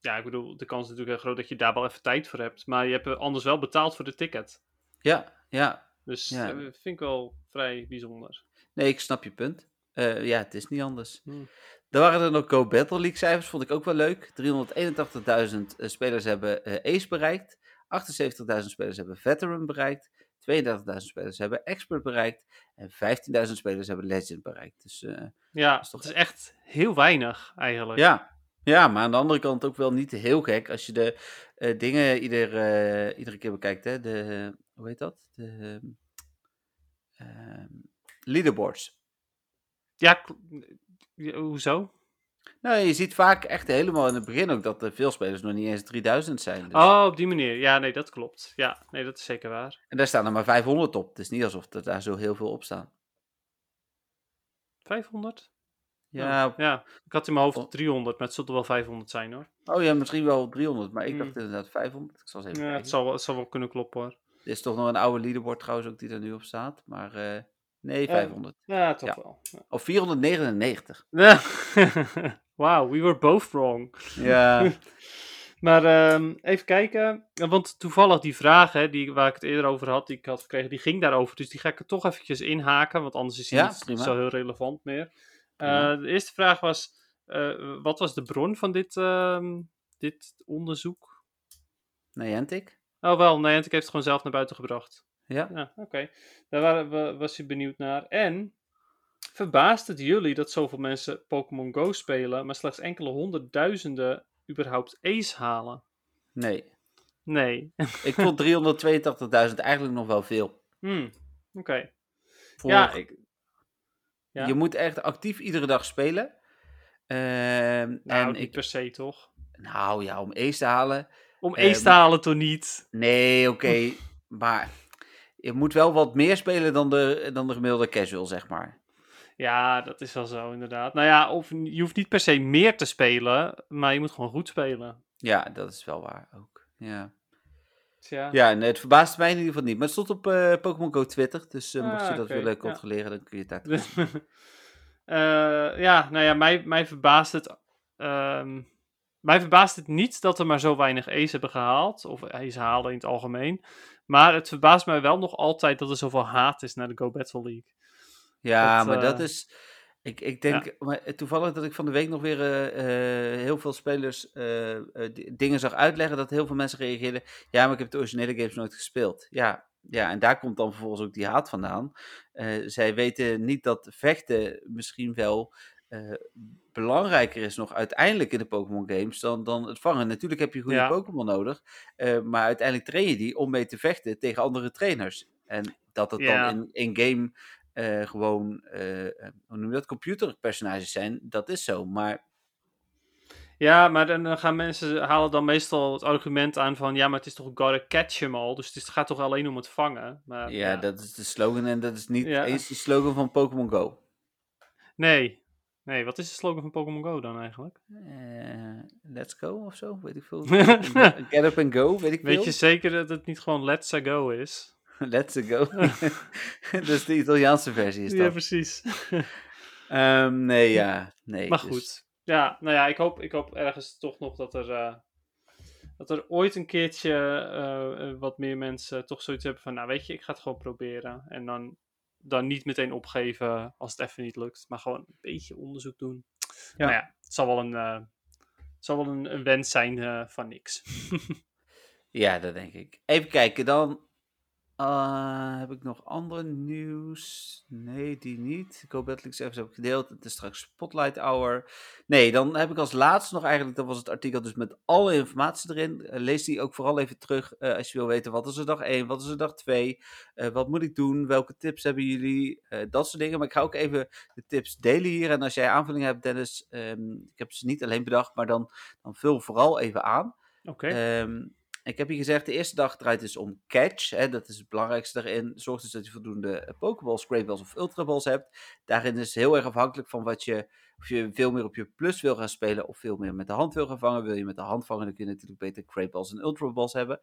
ja, ik bedoel, de kans is natuurlijk heel groot dat je daar wel even tijd voor hebt. Maar je hebt anders wel betaald voor de ticket. Ja, ja. Dus Ja. dat vind ik wel vrij bijzonder. Nee, ik snap je punt. Eh, ja, het is niet anders. Hmm. Dan waren er nog Go Battle League cijfers, vond ik ook wel leuk. 381.000 eh, spelers hebben eh, Ace bereikt. 78.000 spelers hebben Veteran bereikt. 32.000 spelers hebben Expert bereikt. En 15.000 spelers hebben Legend bereikt. Dus eh, Ja, is toch- het is echt heel weinig eigenlijk. ja. ja, maar aan de andere kant ook wel niet heel gek. Als je de eh, dingen ieder, eh, iedere keer bekijkt. Hè? De, hoe heet dat? De ehm, leaderboards. Ja, hoezo? Nou, je ziet vaak echt helemaal in het begin ook dat er veel spelers nog niet eens 3000 zijn. Dus. Oh, op die manier. Ja, nee, dat klopt. Ja, nee, dat is zeker waar. En daar staan er maar 500 op. Het is niet alsof er daar zo heel veel op staan. 500? Ja, Oh, ja. Ik had in mijn hoofd 300, maar het zullen er wel 500 zijn hoor. oh ja, misschien wel 300, maar ik dacht Hmm. inderdaad 500. Ik zal eens even Ja, kijken. het zal, het zal wel kunnen kloppen hoor. Er is toch nog een oude leaderboard trouwens ook die er nu op staat. Maar eh, nee, 500. Ja, toch Ja. wel. Ja. Of 499. Wow, we were both wrong. Ja, Maar ehm, even kijken. Want toevallig die vraag hè, die, waar ik het eerder over had, die ik had gekregen, die ging daarover. Dus die ga ik er toch eventjes inhaken, want anders is die Ja, niet prima. zo heel relevant meer. Eh, de eerste vraag was, eh, wat was de bron van dit, ehm, dit onderzoek? Niantic. Oh wel, Niantic heeft het gewoon zelf naar buiten gebracht. Ja. Ja, oké. Daar waren, we- was je benieuwd naar. En, verbaast het jullie dat zoveel mensen Pokémon Go spelen, maar slechts enkele honderdduizenden überhaupt Ace halen? Nee. Nee. Ik vond 382.000 eigenlijk nog wel veel. Hmm, Oké. Ja, ik, ja. Je moet echt actief iedere dag spelen. Ehm, nou, en niet ik, per se toch? nou ja, om Ace te halen. Om Ace te halen toch niet? Nee, oké. maar je moet wel wat meer spelen dan de, dan de gemiddelde casual, zeg maar. Ja, dat is wel zo inderdaad. Nou ja, of, je hoeft niet per se meer te spelen, maar je moet gewoon goed spelen. Ja, dat is wel waar ook. Ja, ja. ja en het verbaast mij in ieder geval niet. Maar het stond op eh, Pokémon Go Twitter. Dus eh, mocht Ah, je dat willen ja. controleren, dan kun je het daar. Eh, ja, nou ja, mij, mij verbaast het. ehm, mij verbaast het niet dat er maar zo weinig Ace hebben gehaald. Of Ace halen in het algemeen. Maar het verbaast mij wel nog altijd dat er zoveel haat is naar de Go Battle League. Ja, Dat, maar dat eh, is. Ik, ik denk, maar eh, toevallig dat ik van de week nog weer eh, heel veel spelers di- dingen zag uitleggen, dat heel veel mensen reageerden. Ja, maar ik heb de originele games nooit gespeeld. Ja, ja en daar komt dan vervolgens ook die haat vandaan. Zij weten niet dat vechten misschien wel eh, belangrijker is nog uiteindelijk in de Pokémon games dan, dan het vangen. Natuurlijk heb je goede Ja. Pokémon nodig, eh, maar uiteindelijk train je die om mee te vechten tegen andere trainers. En dat het Ja. dan in, in game eh, gewoon, hoe noem je dat, computerpersonages zijn, dat is zo. Maar Ja, maar dan, gaan mensen halen dan meestal het argument aan van ja, maar het is toch gotta catch hem al. Dus het gaat toch alleen om het vangen. Maar, ja, dat is de slogan en dat is niet Ja. eens de slogan van Pokémon Go. Nee. Nee, wat is de slogan van Pokémon Go dan eigenlijk? Eh, let's go of zo, weet ik veel. Get up and go, weet ik Weet veel. je zeker dat het niet gewoon Let's A Go is? Let's go. dat is de Italiaanse versie, is Ja, dat. precies. Ehm, nee, ja. Nee, Maar dus- goed. Ja, nou ja, ik hoop, ik hoop ergens toch nog dat er, eh, dat er ooit een keertje eh, wat meer mensen toch zoiets hebben van, nou weet je, ik ga het gewoon proberen. En dan, dan niet meteen opgeven als het even niet lukt, maar gewoon een beetje onderzoek doen. Ja. Nou ja, het zal wel een, eh, het zal wel een, een wens zijn eh, van niks. Ja, dat denk ik. Even kijken, dan eh, heb ik nog andere nieuws. Nee, die niet. Ik hoop dat ik ze even heb gedeeld. Het is straks Spotlight Hour. Nee, dan heb ik als laatste nog eigenlijk, dat was het artikel dus met alle informatie erin. Eh, lees die ook vooral even terug eh, als je wil weten wat is er dag 1, wat is er dag 2, eh, wat moet ik doen, welke tips hebben jullie, dat soort dingen. Maar ik ga ook even de tips delen hier. En als jij aanvullingen hebt, Dennis, ehm, ik heb ze niet alleen bedacht, maar dan, dan vul vooral even aan. Oké. Ehm, ik heb hier gezegd, de eerste dag draait dus om catch. Hè, dat is het belangrijkste daarin. Zorg dus dat je voldoende eh, Pokeballs, Greatballs of Ultraballs hebt. Daarin is heel erg afhankelijk van wat je, of je veel meer op je plus wil gaan spelen of veel meer met de hand wil gaan vangen. Wil je met de hand vangen, dan kun je natuurlijk beter Greatballs en Ultraballs hebben.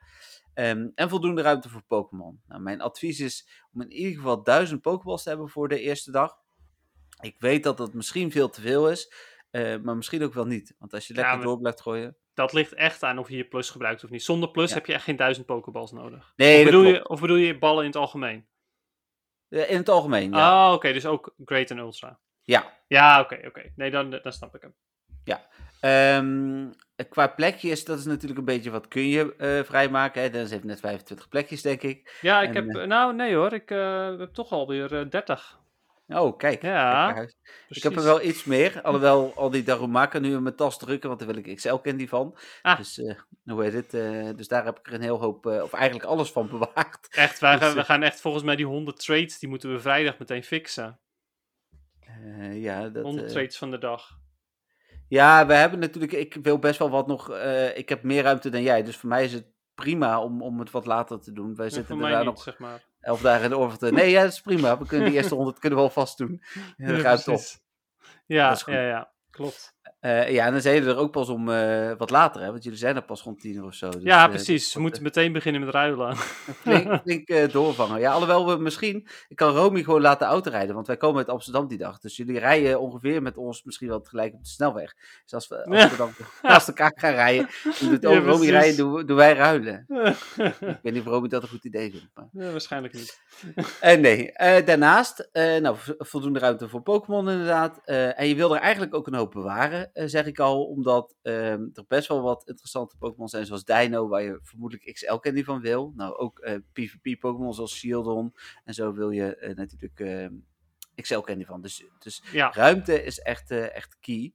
Ehm, en voldoende ruimte voor Pokémon. Nou, mijn advies is om in ieder geval 1000 Pokeballs te hebben voor de eerste dag. Ik weet dat dat misschien veel te veel is, eh, maar misschien ook wel niet. Want als je Ja, lekker maar- door blijft gooien... Dat ligt echt aan of je je plus gebruikt of niet. Zonder plus Ja. heb je echt geen duizend pokeballs nodig. Nee, of, bedoel je, of bedoel je ballen in het algemeen? Eh, In het algemeen, ja. Ah, oké, dus ook Great en Ultra. Ja, Ja, oké, oké. Nee, dan, dan snap ik hem. Ehm, qua plekjes, dat is natuurlijk een beetje wat kun je eh, vrijmaken. Hè? Dennis heeft net 25 plekjes, denk ik. Ja, ik En, heb... eh, Nou, nee hoor. Ik heb toch alweer eh 30. Oh, kijk. Ja, kijk. Ik heb er wel iets meer, alhoewel al die Darumaka nu in mijn tas drukken, want daar wil ik XL-candy van. Ah. Dus, eh, hoe heet het? eh, dus daar heb ik er een heel hoop, eh, of eigenlijk alles van bewaard. Echt, wij Dus, gaan, we gaan echt volgens mij die 100 trades, die moeten we vrijdag meteen fixen. Ja, dat, 100 eh, trades van de dag. ja, we hebben natuurlijk, ik wil best wel wat nog, ik heb meer ruimte dan jij, dus voor mij is het prima om, om het wat later te doen. Wij En zitten voor er mij daar niet, nog zeg maar. Elf dagen in de te... Nee, ja, dat is prima. We kunnen die eerste honderd kunnen we wel vast doen. Ja, ruimte op. precies. Ja, Dat ja, ja, klopt. Eh, ja, en dan zijn jullie er ook pas om eh, wat later, hè? Want jullie zijn er pas rond tien uur of zo. Dus, ja, eh, precies. We moeten meteen beginnen met ruilen. flink, flink doorvangen. Ja, alhoewel we misschien... Ik kan Romy gewoon laten autorijden, want wij komen uit Amsterdam die dag. Dus jullie rijden ongeveer met ons misschien wel tegelijk op de snelweg. Dus als we, als we dan naast elkaar gaan rijden, dan doet Ja, ook Romy rijden, doen, wij ruilen. Ik weet niet of Romy dat een goed idee vindt, maar... Ja, waarschijnlijk niet. Nee, daarnaast, nou, vo- voldoende ruimte voor Pokémon inderdaad. En je wil er eigenlijk ook een hoop bewaren, eh, zeg ik al, omdat ehm, er best wel wat interessante Pokémon zijn, zoals Dino, waar je vermoedelijk XL-candy van wil. Nou, ook eh, PvP-Pokémon zoals Shieldon en zo wil je eh, natuurlijk ehm, XL-candy van. Dus, dus Ja, ruimte is echt, echt key.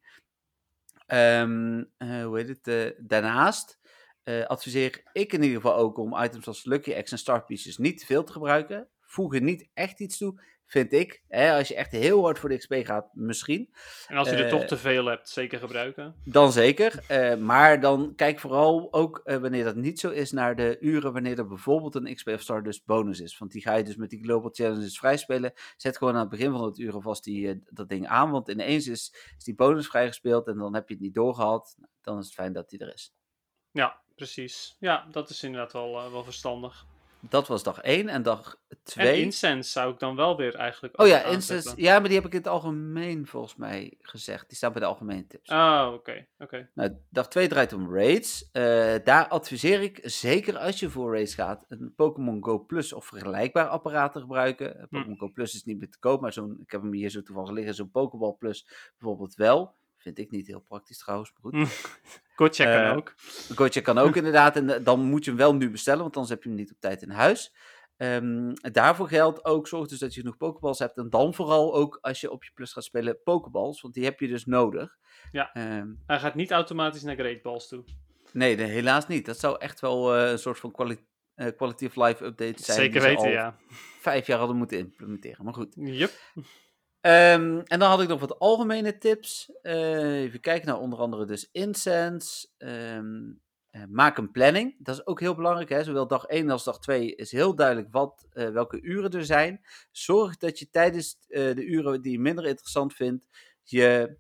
Ehm, eh, hoe heet het? daarnaast adviseer ik in ieder geval ook om items als Lucky X en Star Pieces niet veel te gebruiken. Voeg er niet echt iets toe, vind ik. Hè, als je echt heel hard voor de XP gaat, misschien. en als je er eh, toch te veel hebt, zeker gebruiken. Dan zeker. eh, maar dan kijk vooral ook eh, wanneer dat niet zo is naar de uren wanneer er bijvoorbeeld een XP of Stardust bonus is. Want die ga je dus met die Global Challenges vrijspelen. Zet gewoon aan het begin van het uur alvast die, eh, dat ding aan. Want ineens is, is die bonus vrijgespeeld en dan heb je het niet doorgehad. Nou, Dan is het fijn dat die er is. Ja, precies. Ja, dat is inderdaad wel, eh, wel verstandig. Dat was dag 1 en dag En 2. incense zou ik dan wel weer eigenlijk Oh ja, instance, ja, maar die heb ik in het algemeen volgens mij gezegd. Die staan bij de algemene tips. Ah, oké, oké. Nou, dag 2 draait om raids. Eh, daar adviseer ik, zeker als je voor raids gaat, een Pokémon Go Plus of vergelijkbaar apparaat te gebruiken. Eh, Pokémon Go Plus is niet meer te koop, maar zo'n, ik heb hem hier zo toevallig liggen, zo'n Pokéball Plus bijvoorbeeld wel. Vind ik niet heel praktisch trouwens, maar goed. Gotcha kan Eh, ook. Gotcha kan ook inderdaad, en eh, dan moet je hem wel nu bestellen, want anders heb je hem niet op tijd in huis. Ehm, daarvoor geldt ook, zorg dus dat je genoeg Pokéballs hebt. En dan vooral ook als je op je plus gaat spelen, Pokéballs, want die heb je dus nodig. Ja. Ehm, Hij gaat niet automatisch naar Great Balls toe. Nee, helaas niet. Dat zou echt wel eh, een soort van quali quality of life update zijn. Zeker weten, ja. vijf jaar hadden moeten implementeren. Maar goed. Yep. Ehm, en dan had ik nog wat algemene tips. Eh, even kijken naar onder andere dus incense. Ehm, eh, maak een planning. Dat is ook heel belangrijk. Hè? Zowel dag 1 als dag 2 is heel duidelijk wat, eh, welke uren er zijn. Zorg dat je tijdens de uren die je minder interessant vindt, je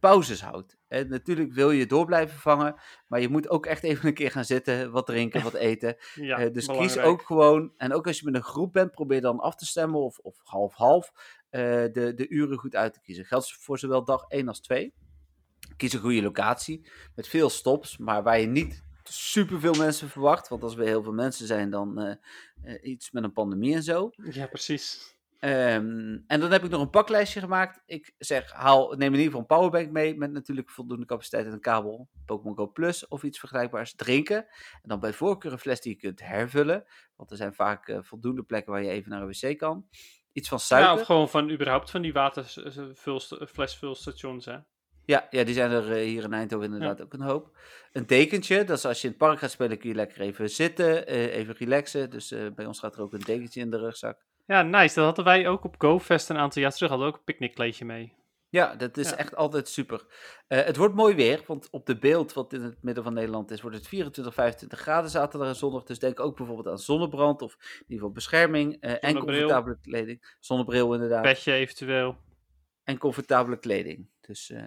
pauzes houdt. En natuurlijk wil je door blijven vangen, maar je moet ook echt even een keer gaan zitten, wat drinken, wat eten. Ja, dus kies ook gewoon, en ook als je met een groep bent, probeer dan af te stemmen of, of half-half de, de uren goed uit te kiezen. Geldt voor zowel dag 1 als 2. Kies een goede locatie met veel stops, maar waar je niet superveel mensen verwacht. Want als we heel veel mensen zijn, dan eh, eh, iets met een pandemie en zo. Ja, precies. Ehm, en dan heb ik nog een paklijstje gemaakt. Ik zeg, haal, neem in ieder geval een powerbank mee met natuurlijk voldoende capaciteit en een kabel. Pokémon Go Plus of iets vergelijkbaars. Drinken. En dan bij voorkeur een fles die je kunt hervullen. Want er zijn vaak eh, voldoende plekken waar je even naar een wc kan. Iets van suiker. Ja, of gewoon van überhaupt van die waterflesvulstations, hè. Ja, ja, die zijn er eh, hier in Eindhoven inderdaad ook een hoop. Een dekentje, dat is als je in het park gaat spelen, kun je lekker even zitten, eh, even relaxen. Dus eh, bij ons gaat er ook een dekentje in de rugzak. Ja, nice. Dat hadden wij ook op GoFest een aantal jaar terug. Hadden we ook een picknickkleedje mee. Ja, dat is Ja. echt altijd super. Eh, het wordt mooi weer, want op de beeld wat in het midden van Nederland is, wordt het 24, 25 graden zaterdag en zondag. Dus denk ook bijvoorbeeld aan zonnebrand of in ieder geval bescherming eh, en comfortabele kleding. Zonnebril inderdaad. Petje eventueel. en comfortabele kleding. Dus, eh,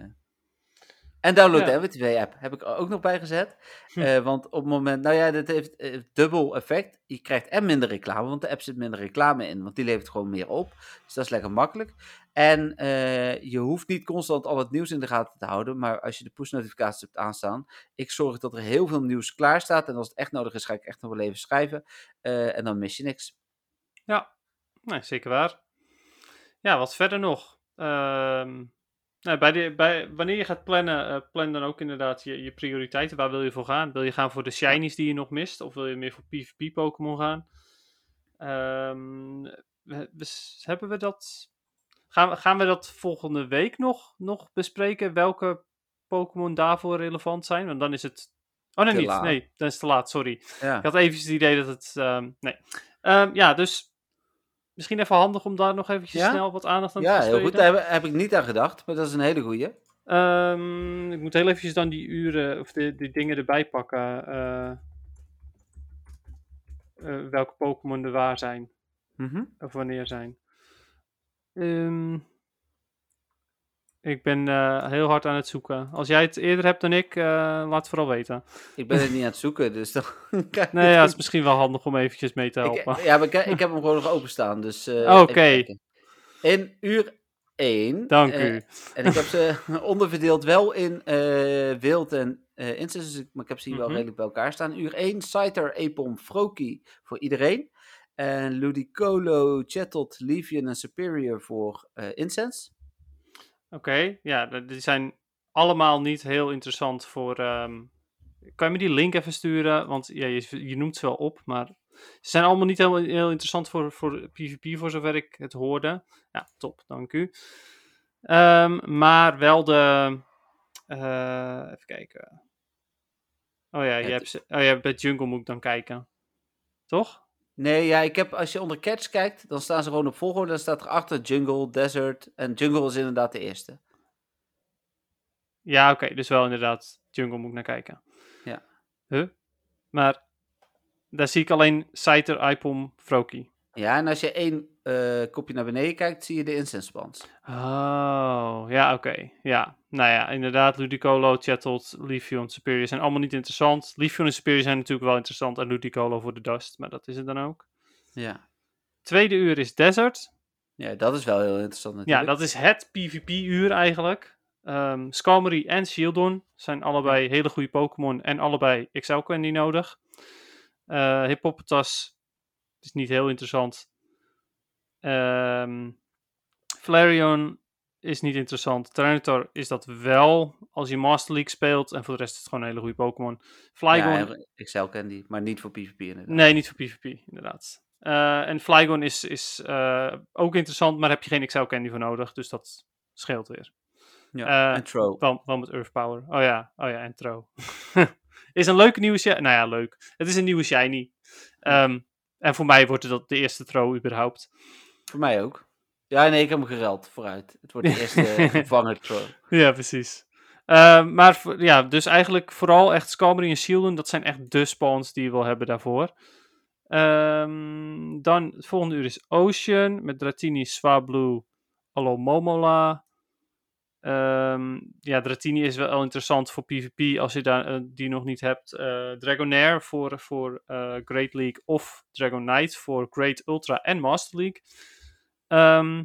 En download Ja. de MWTV-app heb ik er ook nog bij gezet. Hm. Eh, want op het moment, nou ja, dit heeft eh, dubbel effect. Je krijgt en minder reclame, want de app zit minder reclame in. Want die levert gewoon meer op. Dus dat is lekker makkelijk. En eh, je hoeft niet constant al het nieuws in de gaten te houden. Maar als je de push-notificaties hebt aanstaan, ik zorg dat er heel veel nieuws klaar staat. En als het echt nodig is, ga ik echt nog wel even schrijven. En dan mis je niks. Ja, nee, zeker waar. Ja, wat verder nog? Ehm, nou, bij de, bij, wanneer je gaat plannen, eh, plan dan ook inderdaad je, je prioriteiten. Waar wil je voor gaan? Wil je gaan voor de shinies die je nog mist? Of wil je meer voor PvP-Pokémon gaan? Ehm, we- hebben we dat... Gaan, we- gaan we dat volgende week nog, nog bespreken? Welke Pokémon daarvoor relevant zijn? Want dan is het... Oh nee, niet. laat. Nee, dan is het te laat, sorry. Ja. Ik had even het idee dat het. ehm, nee. Ehm, ja, dus misschien even handig om daar nog eventjes Ja? snel wat aandacht aan Ja, te heel goed. Daar heb, heb ik niet aan gedacht, maar dat is een hele goeie. Ehm, ik moet heel eventjes dan die uren of die, die dingen erbij pakken. eh, eh, welke Pokémon er waar zijn. Mhm. Of wanneer zijn. Ehm, ik ben eh, heel hard aan het zoeken. Als jij het eerder hebt dan ik, eh, laat het vooral weten. Ik ben het niet aan het zoeken, dus dan ik Nee, ja, het is misschien wel handig om eventjes mee te Ik, helpen. ja, maar ik, ik heb hem gewoon nog openstaan. Dus, eh, Oké. In uur 1. Dank u. En ik heb ze onderverdeeld wel in wild en ik, maar ik heb ze hier wel Mhm. redelijk bij elkaar staan. Uur 1, Scyther, Apom, Froakie voor iedereen. En Ludicolo, Chatot, Levian en Superior voor Incense. Oké, ja, die zijn allemaal niet heel interessant voor. ehm, Kan je me die link even sturen? Want ja, je, je noemt ze wel op, maar ze zijn allemaal niet heel, heel interessant voor, voor PvP, voor zover ik het hoorde. Ja, top, dank u. Ehm, maar wel de. eh, even kijken. Oh ja, je hebt oh ja, bij Jungle moet ik dan kijken. Toch? Nee, ja, ik heb, als je onder catch kijkt, dan staan ze gewoon op volgorde. Dan staat er achter Jungle, Desert. En Jungle is inderdaad de eerste. Ja, oké, dus wel inderdaad. Jungle moet ik naar kijken. Ja. Huh? Maar daar zie ik alleen Scyther, Ipom, Froakie. Ja, en als je één eh, kopje naar beneden kijkt, zie je de incense spans. Oh, ja, oké. Ja, nou ja, inderdaad, Ludicolo, Chatot, Leafeon, Superior zijn allemaal niet interessant. Leafeon en Superior zijn natuurlijk wel interessant en Ludicolo voor de Dust, maar dat is het dan ook. Ja. Tweede uur is Desert. ja, dat is wel heel interessant Ja, natuurlijk. dat is het PvP-uur eigenlijk. Skarmory en Shieldon zijn allebei hele goede Pokémon en allebei XL Candy nodig. Eh Hippopotas is niet heel interessant. Ehm Flareon is niet interessant. Tyranitar is dat wel als je Master League speelt. En voor de rest is het gewoon een hele goede Pokémon. Flygon, Ja, Excel Candy, maar niet voor PvP inderdaad. nee, niet voor PvP, inderdaad. Eh, en Flygon is, is eh, ook interessant, maar heb je geen XL Candy voor nodig. Dus dat scheelt weer. Ja. eh, en Tro. Wel, wel met Earth Power. Oh ja, oh ja, en Tro. is een leuke nieuwe shiny. Nou ja, leuk. Het is een nieuwe shiny. Ehm, en voor mij wordt het dat de eerste Tro überhaupt. Voor mij ook. Ja, nee, ik heb hem gereld. Vooruit. Het wordt de eerste vervanger Tro. Ja, precies. Ehm, maar ja, dus eigenlijk vooral echt Skarmory en Shieldon. Dat zijn echt de spawns die je wil hebben daarvoor. Ehm, dan het volgende uur is Ocean. Met Dratini, Swablu, Alomomola. Ehm ja, Dratini is wel interessant voor PvP als je daar, eh, die nog niet hebt. Eh, Dragonair voor, voor eh, Great League of Dragonite voor Great Ultra en Master League. Ehm,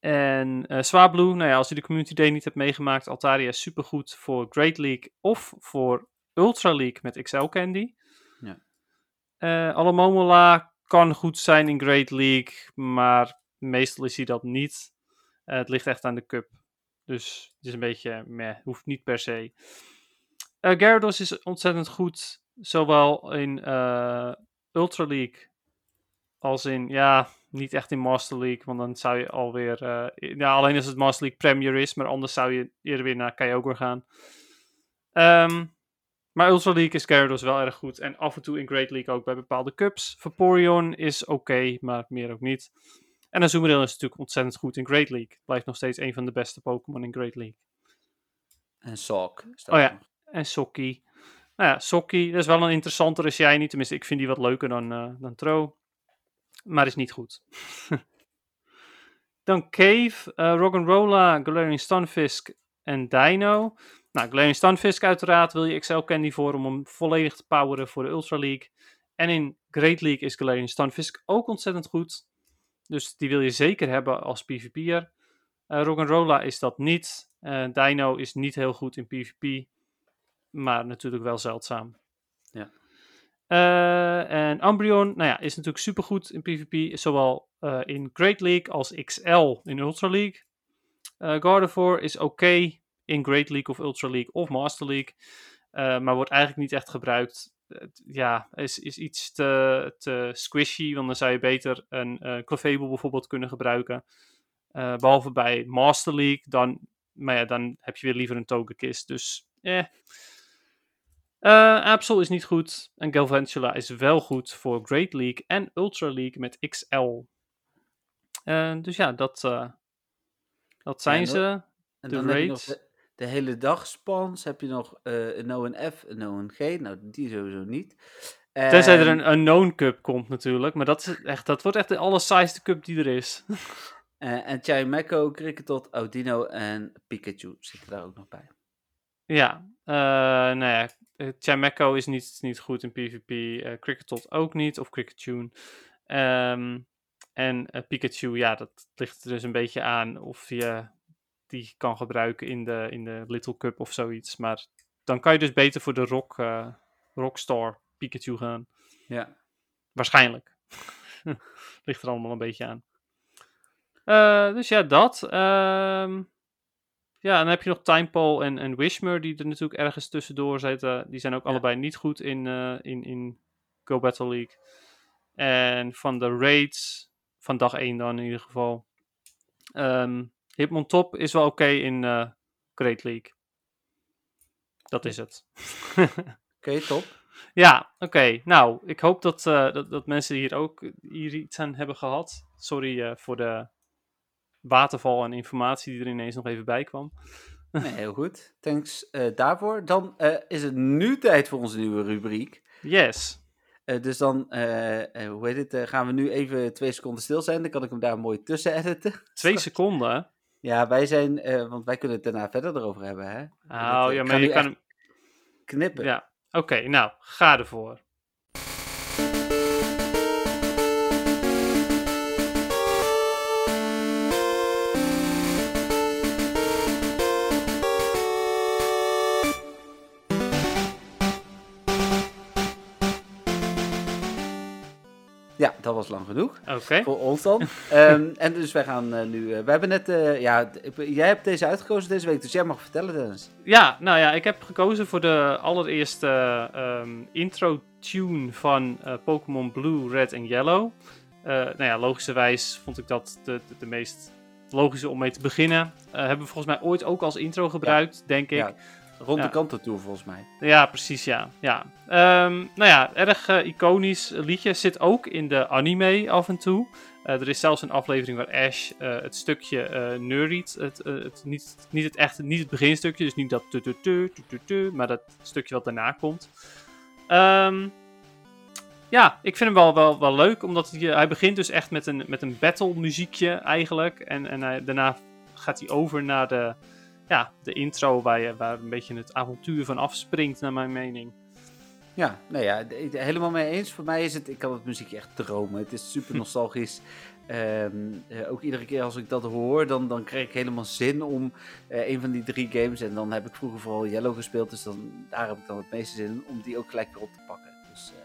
En Swablu, nou ja, als je de Community Day niet hebt meegemaakt, Altaria is supergoed voor Great League of voor Ultra League met XL Candy. Ja. Alomomola kan goed zijn in Great League, maar meestal is hij dat niet. Eh, het ligt echt aan de cup. Dus het is een beetje meh, hoeft niet per se. Gyarados is ontzettend goed, zowel in Ultra League als in, ja, niet echt in Master League, want dan zou je alweer, eh, ja, alleen als het Master League Premier is, maar anders zou je eerder weer naar Kyogre gaan. Ehm, maar Ultra League is Gyarados wel erg goed en af en toe in Great League ook bij bepaalde cups. Vaporeon is oké, maar meer ook niet. En Azumarill is natuurlijk ontzettend goed in Great League. Blijft nog steeds een van de beste Pokémon in Great League. En staat Oh ja. En Sokkie. Nou ja, Sokkie, dat is wel een interessantere shiny. Tenminste, ik vind die wat leuker dan, eh dan Tro. Maar is niet goed. dan Cave, eh Rock'n'Rolla, Galarian Stunfisk en Dino. Nou, Galarian Stunfisk uiteraard wil je XL Candy voor om hem volledig te poweren voor de Ultra League. En in Great League is Galarian Stunfisk ook ontzettend goed. Dus die wil je zeker hebben als PvP'er. Eh Rock'n'Rolla is dat niet. Eh, Dino is niet heel goed in PvP. Maar natuurlijk wel zeldzaam. Ja. Eh, en Umbreon, nou ja, is natuurlijk supergoed in PvP. Zowel eh, in Great League als XL in Ultra League. Eh Gardevoir is oké in Great League of Ultra League of Master League. maar wordt eigenlijk niet echt gebruikt. Ja, is, is iets te, te squishy. Want dan zou je beter een eh Clefable bijvoorbeeld kunnen gebruiken. Eh, behalve bij Master League. Dan, maar ja, dan heb je weer liever een Togekiss. Dus eh. Eh, Absol is niet goed. En Galvantula is wel goed voor Great League en Ultra League met XL. Eh, dus ja, dat, eh, dat zijn ze. En De raids. de, hele dag spans. Heb je nog eh, een O&F, een O&G. Nou, die sowieso niet. Tenzij er En- een Unknown Cup komt natuurlijk. Maar dat, is echt, dat wordt echt de allersaaiste cup die er is. en Chimeco, Kricketot, Audino en Pikachu zitten daar ook nog bij. Ja, eh nou ja, eh, Chimeco is niet, niet goed in PvP. eh Cricketot ook niet, of Cricketune. Ehm, en eh, Pikachu, ja, dat ligt er dus een beetje aan of je die kan gebruiken in de, in de Little Cup of zoiets. Maar dan kan je dus beter voor de Rock, Rockstar Pikachu gaan. Ja. Waarschijnlijk. ligt er allemaal een beetje aan. Eh, dus ja, dat. Ehm, ja, en dan heb je nog Timepole en, en Wishmer, die er natuurlijk ergens tussendoor zitten. Die zijn ook Ja. allebei niet goed in, eh, in, in Go Battle League. En van de raids, van dag 1 dan in ieder geval. ehm Hitmontop is wel oké in eh, Great League. Dat is het. Oké, top. Ja, oké. Nou, ik hoop dat, eh, dat, dat mensen hier ook hier iets aan hebben gehad. Sorry voor de waterval aan informatie die er ineens nog even bij kwam. Nee, heel goed. Thanks eh, daarvoor. Dan eh, is het nu tijd voor onze nieuwe rubriek. Yes. Eh, dus dan, hoe heet het, gaan we nu even twee seconden stil zijn. Dan kan ik hem daar mooi tussen editen. Twee seconden. Ja, wij zijn, want wij kunnen het daarna verder erover hebben, hè? Oh, Dat, ja, maar je kan echt hem... Knippen. Ja, oké. nou, ga ervoor. Dat was lang genoeg. Oké. Voor ons dan. Ehm, en dus wij gaan eh, nu, eh, we hebben net, eh, ja, jij hebt deze uitgekozen deze week, dus jij mag vertellen Dennis. Ja, nou ja, ik heb gekozen voor de allereerste ehm, intro tune van Pokémon Blue, Red en Yellow. Nou ja, logischerwijs vond ik dat de, de, de meest logische om mee te beginnen. Hebben we volgens mij ooit ook als intro gebruikt, denk ik. Ja. Rond de kanten toe volgens mij. Ja, precies, ja. ja. Ehm, nou ja, erg eh, iconisch liedje. Zit ook in de anime af en toe. Eh, er is zelfs een aflevering waar Ash eh, het stukje eh neuriet. Het, het, niet, niet, het echte, niet het beginstukje, dus niet dat tu tu tu tu tu maar dat stukje wat daarna komt. Ehm, ja, ik vind hem wel, wel, wel leuk, omdat hij, hij begint dus echt met een, met een battle muziekje eigenlijk. En, en hij, daarna gaat hij over naar de, ja, de intro waar, je, waar een beetje het avontuur van afspringt, naar mijn mening. Ja, nou ja, helemaal mee eens. Voor mij is het, ik kan het muziekje echt dromen. Het is super nostalgisch. ehm, eh, ook iedere keer als ik dat hoor, dan, dan krijg ik helemaal zin om eh, een van die drie games. En dan heb ik vroeger vooral Yellow gespeeld, dus dan, daar heb ik dan het meeste zin in om die ook gelijk weer op te pakken. Dus eh,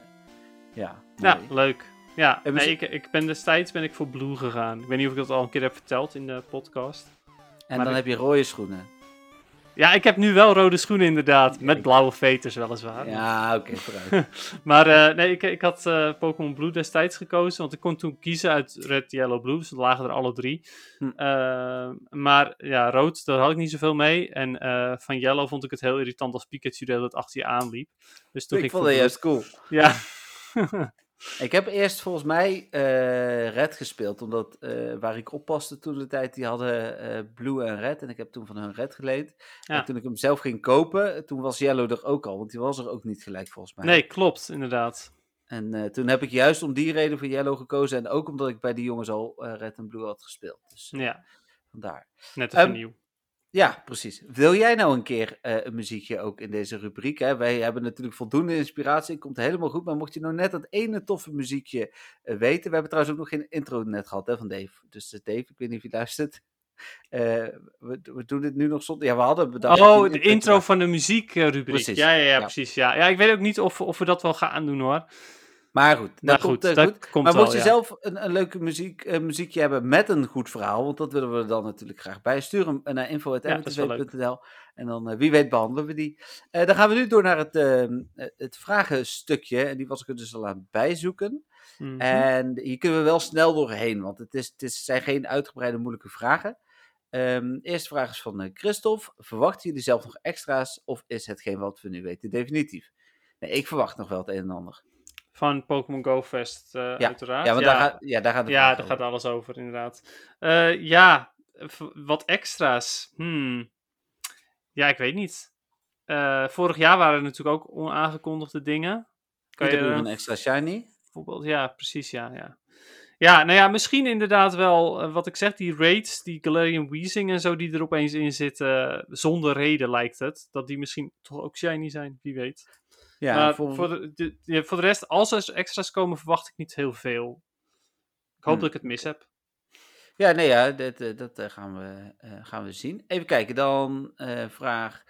ja, Ja, leuk. Ja, nee, ik, ik ben destijds ben ik voor Blue gegaan. Ik weet niet of ik dat al een keer heb verteld in de podcast. En maar dan ik- heb je rode schoenen. Ja, ik heb nu wel rode schoenen inderdaad. Met Ik- blauwe veters weliswaar. Ja, oké, vooruit. Maar eh, nee, ik, ik had eh, Pokémon Blue destijds gekozen. Want ik kon toen kiezen uit Red, Yellow, Blue. Dus er lagen er alle drie. Hm. Eh, maar ja, rood, daar had ik niet zoveel mee. En van Yellow vond ik het heel irritant als Pikachu tijd achter je aanliep. Dus toen ik ging vond ik dat juist cool. Ja. Ik heb eerst volgens mij eh, Red gespeeld, omdat eh, waar ik oppaste toen de tijd, die hadden eh, Blue en Red. En ik heb toen van hun Red geleend. Ja. En toen ik hem zelf ging kopen, toen was Yellow er ook al, want die was er ook niet gelijk volgens mij. Nee, klopt, inderdaad. En toen heb ik juist om die reden voor Yellow gekozen. En ook omdat ik bij die jongens al Red en Blue had gespeeld. Dus Ja, vandaar. net even Ehm, nieuw. Ja, precies. Wil jij nou een keer eh, een muziekje ook in deze rubriek? Hè? Wij hebben natuurlijk voldoende inspiratie. Het komt helemaal goed. Maar mocht je nou net dat ene toffe muziekje eh, weten. We hebben trouwens ook nog geen intro net gehad hè, van Dave. Dus eh, Dave, ik weet niet of je luistert. Eh, we, we doen dit nu nog zonder... Ja, we hadden bedacht... Oh, de intro van de muziekrubriek. Precies, Ja, ja, ja, ja. precies. Ja. ja, ik weet ook niet of, of we dat wel gaan doen hoor. Maar goed, dat Nou komt goed, eh, dat goed. komt Maar wel, mocht je ja. zelf een, een leuke muziek, eh, muziekje hebben met een goed verhaal, want dat willen we er dan natuurlijk graag bij, stuur hem naar wel leuk. info.mtv.nl en dan eh, wie weet behandelen we die. Eh, dan gaan we nu door naar het, eh, het vragenstukje en die was ik er dus al aan het bijzoeken. Mhm. En hier kunnen we wel snel doorheen, want het, is, het is, zijn geen uitgebreide moeilijke vragen. Ehm eerste vraag is van eh, Christophe. Verwachten jullie zelf nog extra's of is hetgeen wat we nu weten definitief? Nee, ik verwacht nog wel het een en ander. Van Pokémon Go Fest, eh, Ja. uiteraard. Ja, want ja, Daar, gaat, ja, daar gaat de ja, daar gaat alles over, inderdaad. Eh, ja, wat extra's. Hmm. Ja, ik weet niet. Eh, vorig jaar waren er natuurlijk ook onaangekondigde dingen. Kan je uur een extra shiny. voorbeeld? Ja, precies, ja, ja. Ja, nou ja, misschien inderdaad wel, wat ik zeg, die raids, die Galarian Weezing en zo, die er opeens in zitten, zonder reden lijkt het, dat die misschien toch ook shiny zijn, wie weet. Ja, maar voor, voor, de, voor de rest, als er extra's komen, verwacht ik niet heel veel. Ik hoop Hmm. dat ik het mis heb. ja nee, ja, dat, eh, dat eh, gaan, we, eh, gaan we zien. Even kijken, dan vraag.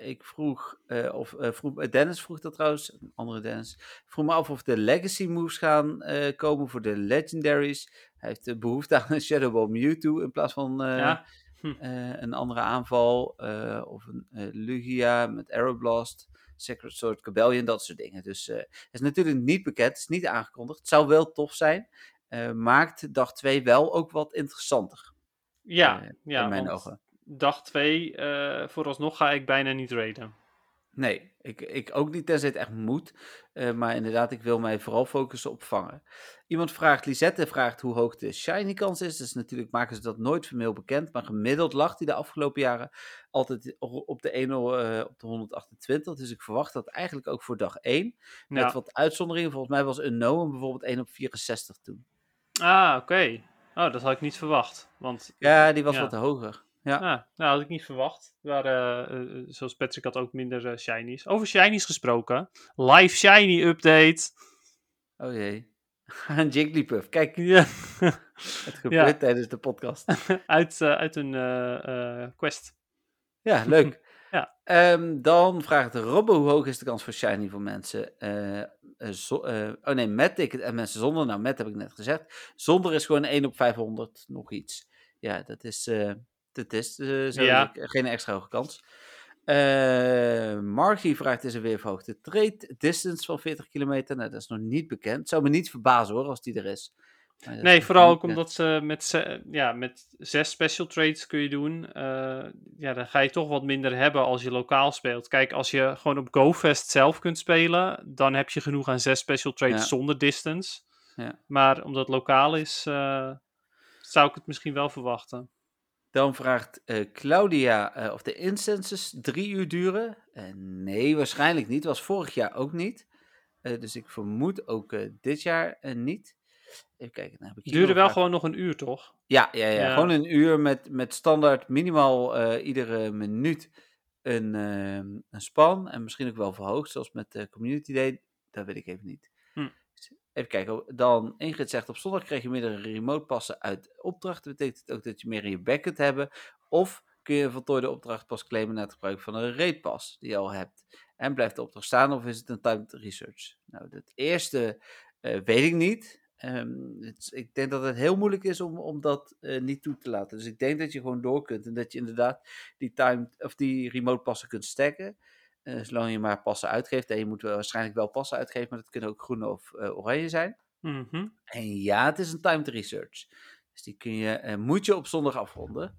ik vroeg, of vroeg, Dennis vroeg dat trouwens, een andere Dennis. Vroeg me af of de legacy moves gaan komen voor de legendaries. Hij heeft de behoefte aan een Shadow Ball Mewtwo in plaats van Ja. Hm. een andere aanval. of een Lugia met Aeroblast. Sacred Sword Cabellion, dat soort dingen. Dus eh, het is natuurlijk niet bekend, het is niet aangekondigd. Het zou wel tof zijn. eh, maakt dag 2 wel ook wat interessanter. Ja, eh, ja in mijn ogen. dag 2, vooralsnog ga ik bijna niet raiden. Nee, ik, ik ook niet tenzij het echt moet. Eh, maar inderdaad, ik wil mij vooral focussen op vangen. Iemand vraagt, Lisette vraagt hoe hoog de shiny kans is. Dus natuurlijk maken ze dat nooit formeel bekend. Maar gemiddeld lag die de afgelopen jaren altijd op de 1 eh, op de 128. Dus ik verwacht dat eigenlijk ook voor dag 1. Met Ja. wat uitzonderingen. Volgens mij was Unknown bijvoorbeeld 1 op 64 toen. Ah, oké. Oh, dat had ik niet verwacht. Want Ja, die was Ja. wat hoger. Ja. Ah, nou, had ik niet verwacht. Maar, eh, eh, zoals Patrick had ook minder eh, shinies. Over shinies gesproken. Live shiny update. Oh jee. Een Jigglypuff. Kijk, Ja. het gebeurt tijdens de podcast. uit, eh, uit een eh, eh, quest. Ja, leuk. Ja. Ehm, dan vraagt Robbo, hoe hoog is de kans voor shiny voor mensen? eh, eh, zo- eh, oh nee, met ticket en mensen zonder. Nou, met heb ik net gezegd. Zonder is gewoon 1 op 500 nog iets. Ja, dat is, dat is eh, zo Ja. geen extra hoge kans. Margie vraagt, is er weer verhoogde trade distance van 40 kilometer? Nou, dat is nog niet bekend. Zou me niet verbazen hoor, als die er is. Nee, vooral ook omdat ze met, ja, met zes special trades kun je doen. eh, ja, dan ga je toch wat minder hebben als je lokaal speelt. Kijk, als je gewoon op GoFest zelf kunt spelen, dan heb je genoeg aan zes special trades Ja. zonder distance. Ja. Maar omdat het lokaal is, zou ik het misschien wel verwachten. Dan vraagt eh, Claudia eh, of de incenses drie uur duren. Eh, nee, waarschijnlijk niet. Was vorig jaar ook niet. Dus ik vermoed ook dit jaar niet. Even kijken. Heb ik hier duurde wel gewoon nog een uur, toch? Ja, ja, ja, Ja. gewoon een uur met, met standaard minimaal iedere minuut een, een span. En misschien ook wel verhoogd, zoals met de Community Day. Dat weet ik even niet. Even kijken, dan Ingrid zegt op zondag krijg je meerdere remote passen uit opdracht. Dat betekent ook dat je meer in je back kunt hebben. Of kun je een voltooide opdracht pas claimen na het gebruik van een raid pas die je al hebt. En blijft de opdracht staan of is het een timed research? Nou, het eerste eh, weet ik niet. Ehm, het, ik denk dat het heel moeilijk is om, om dat eh, niet toe te laten. Dus ik denk dat je gewoon door kunt en dat je inderdaad die, timed, of die remote passen kunt stacken. Eh, zolang je maar passen uitgeeft. En je moet waarschijnlijk wel passen uitgeven, maar dat kunnen ook groen of eh, oranje zijn. Mhm. En ja, het is een timed research. Dus die kun je, eh, moet je op zondag afronden.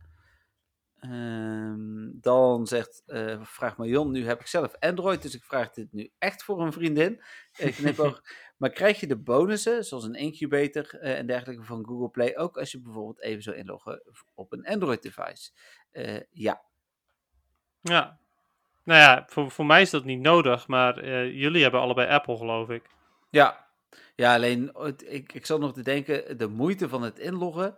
Ehm, dan zegt, vraagt Marion, nu heb ik zelf Android, dus ik vraag dit nu echt voor een vriendin. Ik knipoog. maar krijg je de bonussen, zoals een incubator en dergelijke van Google Play, ook als je bijvoorbeeld even zou inloggen op een Android device? Ja, Ja. Nou ja, voor, voor mij is dat niet nodig, maar eh, jullie hebben allebei Apple, geloof ik. Ja, ja alleen het- ik, ik zat nog te denken, de moeite van het inloggen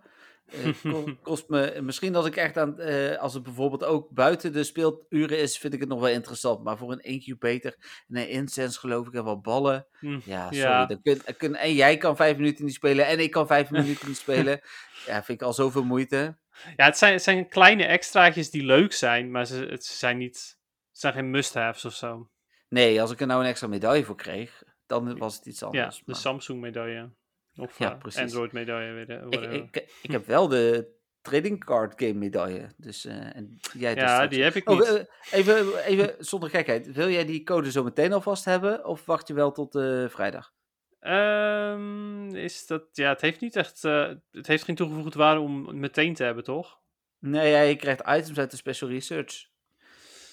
ko- kost me, misschien als ik echt aan, eh, als het bijvoorbeeld ook buiten de speeluren is, vind ik het nog wel interessant. Maar voor een incubator en een incense geloof ik en wat ballen, Hm. ja, sorry. Ja. Dan kun, kun, en jij kan vijf minuten niet spelen en ik kan vijf minuten niet spelen. Ja, vind ik al zoveel moeite. Ja, het zijn, het zijn kleine extraatjes die leuk zijn, maar ze, het zijn niet, het zijn geen must-haves of zo. Nee, als ik er nou een extra medaille voor kreeg, dan was het iets Ja, anders. de maar- Samsung-medaille. Of Ja, eh, precies. Android-medaille. ik, ik, ik heb wel de trading card game medaille. Dus, eh, en jij dus ja, straks die heb ik Oh, niet. eh, even, even zonder gekheid. Wil jij die code zo meteen alvast hebben? Of wacht je wel tot eh, vrijdag? Ehm, is dat, ja, het heeft niet echt, eh, het heeft geen toegevoegde waarde om meteen te hebben, toch? Nee, ja, je krijgt items uit de special research.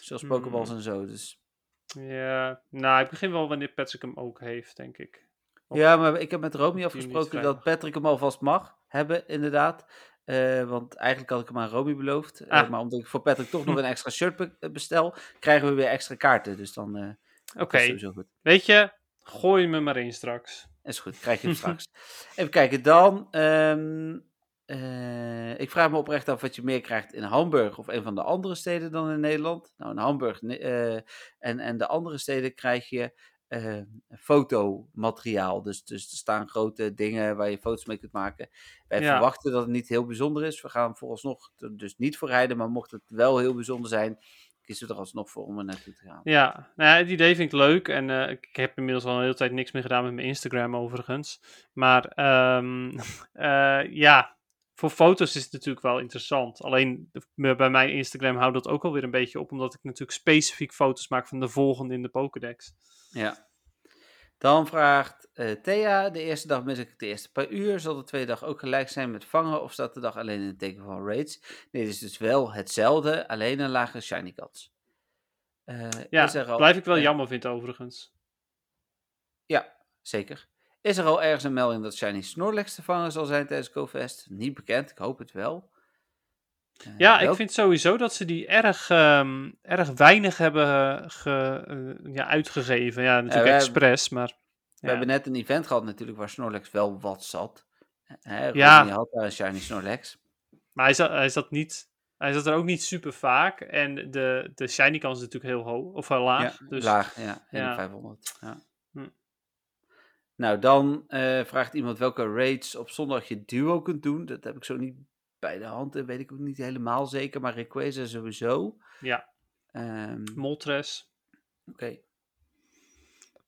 Zoals Hmm. Pokeballs en zo. Dus. Ja, nou, ik begin wel wanneer Patrick hem ook heeft, denk ik. Of- Ja, maar ik heb met Romy afgesproken dat Patrick hem alvast mag hebben, inderdaad. Eh, want eigenlijk had ik hem aan Romy beloofd. Eh, Ah. maar omdat ik voor Patrick toch nog een extra shirt be- eh, bestel, krijgen we weer extra kaarten. Dus dan eh Oké, weet je, gooi me maar in straks. Is goed, krijg je hem straks. Even kijken, dan. ehm, eh, ik vraag me oprecht af wat je meer krijgt in Hamburg of een van de andere steden dan in Nederland. Nou, in Hamburg eh, en, en de andere steden krijg je eh, fotomateriaal. Dus, dus er staan grote dingen waar je foto's mee kunt maken. Wij Ja. verwachten dat het niet heel bijzonder is. We gaan vooralsnog er dus niet voor rijden, maar mocht het wel heel bijzonder zijn, kiezen we er alsnog voor om er naartoe te gaan. Ja, nou ja, het idee vind ik leuk. En ik heb inmiddels al een hele tijd niks meer gedaan met mijn Instagram overigens. Maar ehm, eh, ja, voor foto's is het natuurlijk wel interessant. Alleen bij mijn Instagram houdt dat ook alweer een beetje op. Omdat ik natuurlijk specifiek foto's maak van de volgende in de Pokédex. Ja. Dan vraagt eh, Thea, de eerste dag mis ik de eerste paar uur. Zal de tweede dag ook gelijk zijn met vangen of staat de dag alleen in het teken van raids? Nee, het is dus wel hetzelfde, alleen een lagere shiny kans. Eh, Ja, al, blijf ik wel eh, jammer vinden overigens. Ja, zeker. Is er al ergens een melding dat shiny Snorlax te vangen zal zijn tijdens GoFest? Niet bekend, ik hoop het wel. Eh, Ja, ik vind sowieso dat ze die erg, ehm, erg weinig hebben eh, ge, eh, ja, uitgegeven. Ja, natuurlijk hebben- expres, maar... We ja. hebben net een event gehad natuurlijk waar Snorlax wel wat zat. Hè, Ja. Had daar shiny Snorlax. Maar hij zat, hij zat niet... Hij zat er ook niet super vaak. En de, de shiny kans is natuurlijk heel hoog. Of heel laag. Ja, dus, laag, ja. 1 ja. op 500. Ja. Hm. Nou, dan eh, vraagt iemand welke raids op zondag je duo kunt doen. Dat heb ik zo niet bij de hand. Dat weet ik ook niet helemaal zeker. Maar Rayquaza sowieso. Ja, Ehm, Moltres. Oké.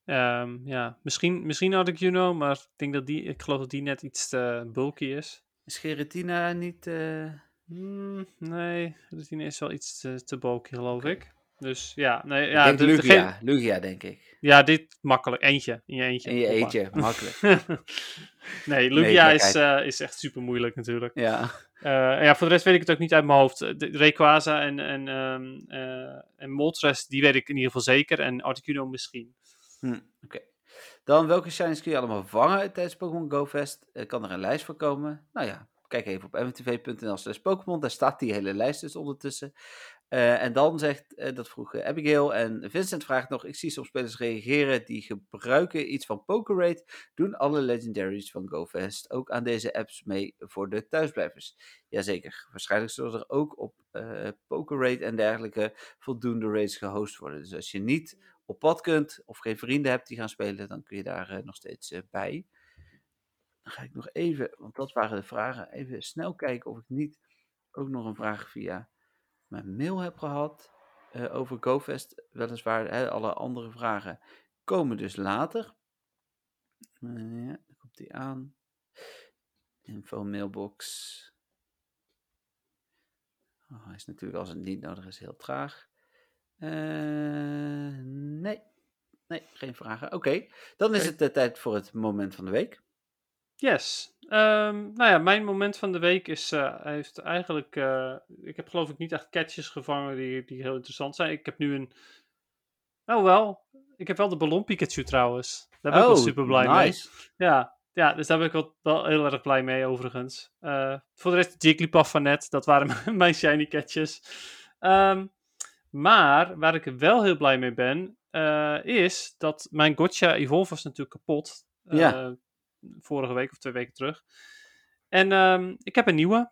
Ehm, ja, misschien, misschien had ik Juno, maar ik denk dat die... Ik geloof dat die net iets te bulky is. Is Geratina niet... eh, Hmm, nee, Routine is wel iets te, te bulky, geloof ik. Dus ja, nee, ik ja, denk de- Lugia. degene- Lugia, denk ik. ja, dit makkelijk. Eentje, in je eentje. In je eentje, makkelijk. nee, Lugia is, eh, is echt super moeilijk natuurlijk. Ja. Eh, ja, voor de rest weet ik het ook niet uit mijn hoofd. De, Rayquaza en, en, ehm eh, en Moltres, die weet ik in ieder geval zeker. En Articuno misschien. Hm, Oké. Dan, welke shinies kun je allemaal vangen tijdens Pokémon Go Fest? Eh, kan er een lijst voor komen? Nou ja, kijk even op mtv.nl slash Pokémon. Daar staat die hele lijst dus ondertussen. Eh, en dan zegt, eh, dat vroeg eh, Abigail en Vincent vraagt nog, ik zie soms spelers reageren die gebruiken iets van Pokerade. Doen alle legendaries van GoFest ook aan deze apps mee voor de thuisblijvers? Jazeker. Waarschijnlijk zullen er ook op Pokerade en dergelijke voldoende raids gehost worden. Dus als je niet op pad kunt of geen vrienden hebt die gaan spelen, dan kun je daar nog steeds bij. Dan ga ik nog even, want dat waren de vragen, even snel kijken of ik niet ook nog een vraag via mijn mail heb gehad eh, over GoFest. Weliswaar, hè, alle andere vragen komen dus later. Eh, ja, dan komt die aan. Info mailbox. Oh, hij is natuurlijk als het niet nodig is heel traag. Eh, nee. Nee, geen vragen. Oké, dan is het de tijd voor het moment van de week. Yes. Ehm, nou ja, mijn moment van de week is, hij heeft eigenlijk, eh, ik heb geloof ik niet echt catches gevangen die, die heel interessant zijn. Ik heb nu een, oh wel, ik heb wel de ballon Pikachu trouwens. Daar ben ik wel super blij mee. Oh. Ja, ja, dus daar ben ik wel, wel heel erg blij mee overigens. Eh, voor de rest Jigglypuff van net, dat waren mijn- shiny catches. Ehm, maar waar ik wel heel blij mee ben, is dat mijn Gotcha Evolve was natuurlijk kapot. Ja. Vorige week of twee weken terug. En ehm, ik heb een nieuwe.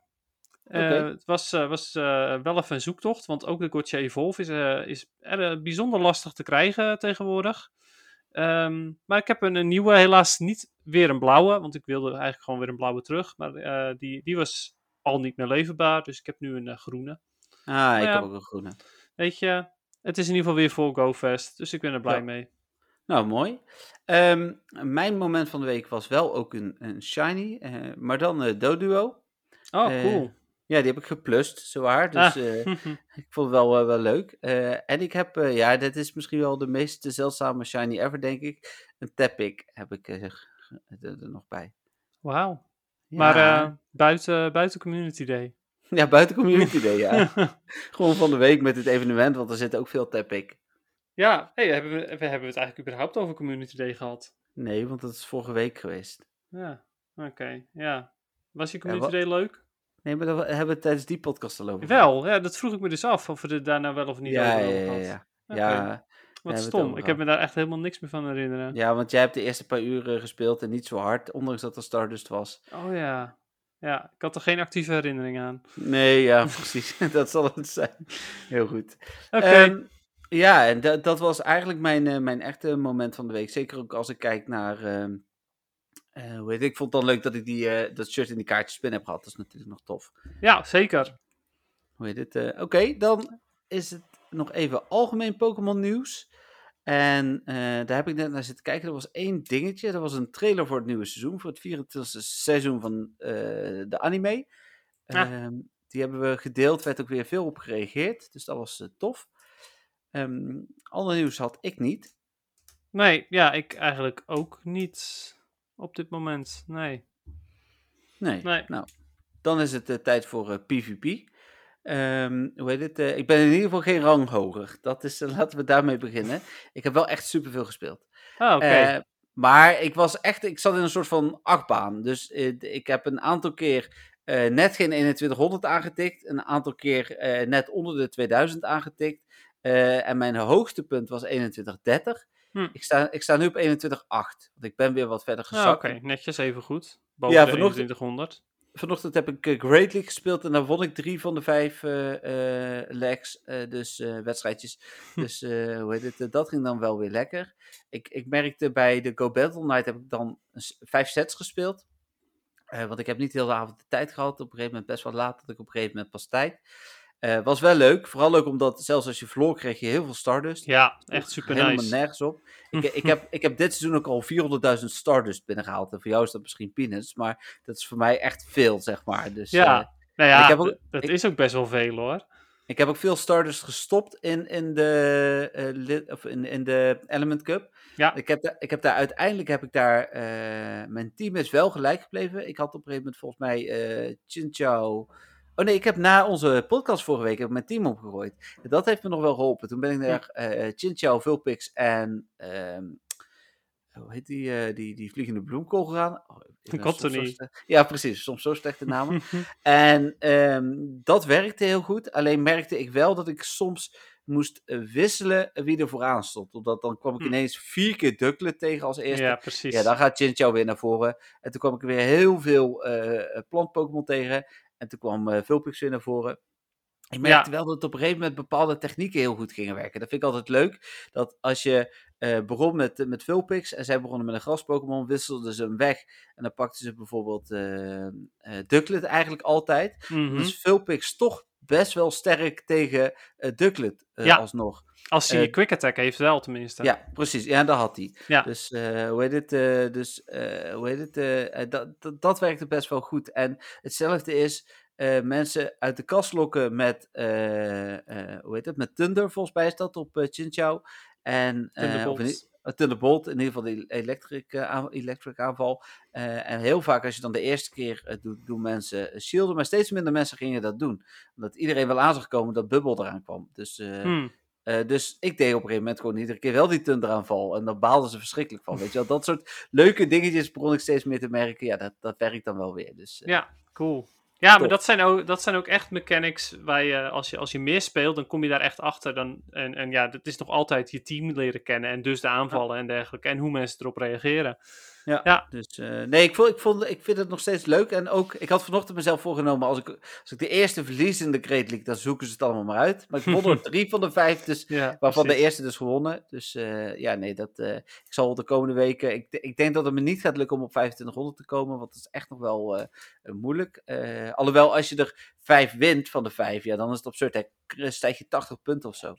Eh. Het was, eh, was eh, wel even een zoektocht, want ook de Gotcha Evolve is, is er, bijzonder lastig te krijgen tegenwoordig. Ehm, maar ik heb een, een nieuwe, helaas niet weer een blauwe, want ik wilde eigenlijk gewoon weer een blauwe terug. Maar die, die was al niet meer leverbaar, dus ik heb nu een groene. Ah, ik ja. heb ook een groene. Weet je, het is in ieder geval weer voor GoFest, dus ik ben er blij Ja. mee. Nou, mooi. Ehm, mijn moment van de week was wel ook een, een shiny, eh, maar dan eh Doduo. Oh, Eh, cool. Ja, die heb ik geplust, zowaar. Dus Ah. ik vond het wel, wel leuk. En ik heb, ja, dit is misschien wel de meest zeldzame shiny ever, denk ik. Een Tepic heb ik er, er nog bij. Wauw. Ja, Maar buiten, buiten Community Day. ja, buiten Community Day, ja. Gewoon van de week met het evenement, want er zit ook veel Tepic. Ja, hey, hebben, we, we hebben het eigenlijk überhaupt over Community Day gehad? Nee, want dat is vorige week geweest. Ja, oké, ja. Was je Community Day leuk? Nee, maar daar hebben we tijdens die podcast al over. Wel, ja, dat vroeg ik me dus af, of we het daar nou wel of niet Ja, over ja, ja. ja. Wat het stom, ik heb me daar echt helemaal niks meer van herinneren. ja, want jij hebt de eerste paar uren gespeeld en niet zo hard, ondanks dat er Stardust was. Oh ja. Ja, ik had er geen actieve herinnering aan. Nee, ja, precies. dat zal het zijn. Heel goed. Oké, Ehm, ja, en dat, dat was eigenlijk mijn, eh, mijn echte moment van de week. Zeker ook als ik kijk naar. eh, hoe heet het? Ik vond het dan leuk dat ik die, eh, dat shirt in die kaartjes binnen heb gehad. Dat is natuurlijk nog tof. ja, zeker. Hoe heet het? Oké, dan is het nog even algemeen Pokémon nieuws. En daar heb ik net naar zitten kijken. Er was één dingetje. Dat was een trailer voor het nieuwe seizoen. Voor het 24e seizoen van de anime. Ehm, die hebben we gedeeld. werd ook weer veel op gereageerd. Dus dat was tof. Ehm ander nieuws had ik niet. Nee, ja, ik eigenlijk ook niet op dit moment. Nee. Nee. Nee. Nou, dan is het eh, tijd voor eh, PvP. Ehm, hoe heet het? eh, ik ben in ieder geval geen rang hoger. Dat is, eh, laten we daarmee beginnen. Ik heb wel echt superveel gespeeld. Ah, oké. Eh, maar ik was echt, ik zat in een soort van achtbaan. Dus eh, ik heb een aantal keer eh, net geen 2100 aangetikt. Een aantal keer eh, net onder de 2000 aangetikt. Eh, en mijn hoogste punt was 2130. Hm. Ik, sta, ik sta nu op 2108. Want ik ben weer wat verder Ah, gezakt. oké, netjes even goed. Boven Ja, de vanochtend- 2100. Vanochtend heb ik eh, Great League gespeeld en daar won ik drie van de vijf eh, legs, dus wedstrijdjes. Hm. Dus hoe heet het, dat ging dan wel weer lekker. Ik, ik merkte bij de Go Battle Night heb ik dan vijf sets gespeeld. Want ik heb niet heel de avond de tijd gehad. Op een gegeven moment best wel laat had ik op een gegeven moment pas tijd. Eh, was wel leuk. Vooral leuk omdat zelfs als je verloor kreeg je heel veel Stardust. Ja, echt super Helemaal nice. nergens op. Ik, ik, heb, ik heb dit seizoen ook al 400.000 Stardust binnengehaald. En voor jou is dat misschien peanuts, maar dat is voor mij echt veel, zeg maar. Dus, Ja. eh, Nou ja, ik heb ook- d- dat ik- is ook best wel veel hoor. ik heb ook veel Stardust gestopt in, in, de, eh, lid- of in, in de Element Cup. Ja. Ik heb, daar, ik heb daar uiteindelijk heb ik daar. mijn team is wel gelijk gebleven. Ik had op een gegeven moment volgens mij Chinchou. Oh nee, ik heb na onze podcast vorige week heb mijn team opgegooid. Dat heeft me nog wel geholpen. Toen ben ik naar eh Chinchou, Vulpix en. ehm, hoe heet die, eh, die, die vliegende bloemkool gegaan? Oh, slecht- Ja, precies. Soms zo slechte namen. En ehm, dat werkte heel goed. Alleen merkte ik wel dat ik soms moest wisselen wie er vooraan stond. Omdat dan kwam ik Hm. ineens vier keer Ducklet tegen als eerste. ja, Ja, precies. dan gaat Chinchou weer naar voren. En toen kwam ik weer heel veel eh plant-Pokémon tegen. En toen kwam eh Vulpix weer naar voren. Ik merkte wel dat op een gegeven moment bepaalde technieken heel goed gingen werken. Dat vind ik altijd leuk. Dat als je eh, begon met, met Vulpix en zij begonnen met een gras-Pokémon, wisselden ze hem weg en dan pakten ze bijvoorbeeld eh, eh, Ducklet eigenlijk altijd. Mhm. Dus Vulpix toch best wel sterk tegen eh Ducklet eh, Ja. alsnog. Als hij eh, quick attack heeft wel tenminste. Ja, precies. Ja, dat had hij. Ja. Dus, hoe heet het? dus, hoe heet het? dat, dat, werkte best wel goed. En hetzelfde is mensen uit de kast lokken met, eh, eh, hoe heet het? Met Thunder, volgens mij is dat op Chinchou. En, of in, Thunderbolt, in ieder geval de electric, eh, aan- electric aanval. Eh, en heel vaak als je dan de eerste keer het doet, doen mensen eh, shielden. Maar steeds minder mensen gingen dat doen. Omdat iedereen wel aan zag komen dat Bubble eraan kwam. Dus... eh, Hmm. eh, dus ik deed op een gegeven moment gewoon iedere keer wel die thunderaanval. En daar baalden ze verschrikkelijk van. Weet je wel, dat soort leuke dingetjes begon ik steeds meer te merken. Ja, dat, dat werkt dan wel weer. Dus, eh, Ja, cool. Ja, maar dat zijn, ook, dat zijn ook echt mechanics waar je als, je, als je meer speelt, dan kom je daar echt achter. Dan, en, en ja, dat is nog altijd je team leren kennen en dus de aanvallen en dergelijke. En hoe mensen erop reageren. Ja. Ja. Dus eh, nee, ik, vond, ik, vond, ik vind het nog steeds leuk. En ook, ik had vanochtend mezelf voorgenomen. Als ik, als ik de eerste verlies in de Great League, dan zoeken ze het allemaal maar uit. Maar ik won er drie van de vijf. Dus Ja, Waarvan de eerste dus gewonnen. Dus eh, ja, nee, dat, eh, ik zal de komende weken. Ik, ik denk dat het me niet gaat lukken om op 2500 te komen. Want dat is echt nog wel moeilijk. Alhoewel, als je er vijf wint van de vijf, ja, dan is het absurd. Hè, stijg je 80 punten of zo.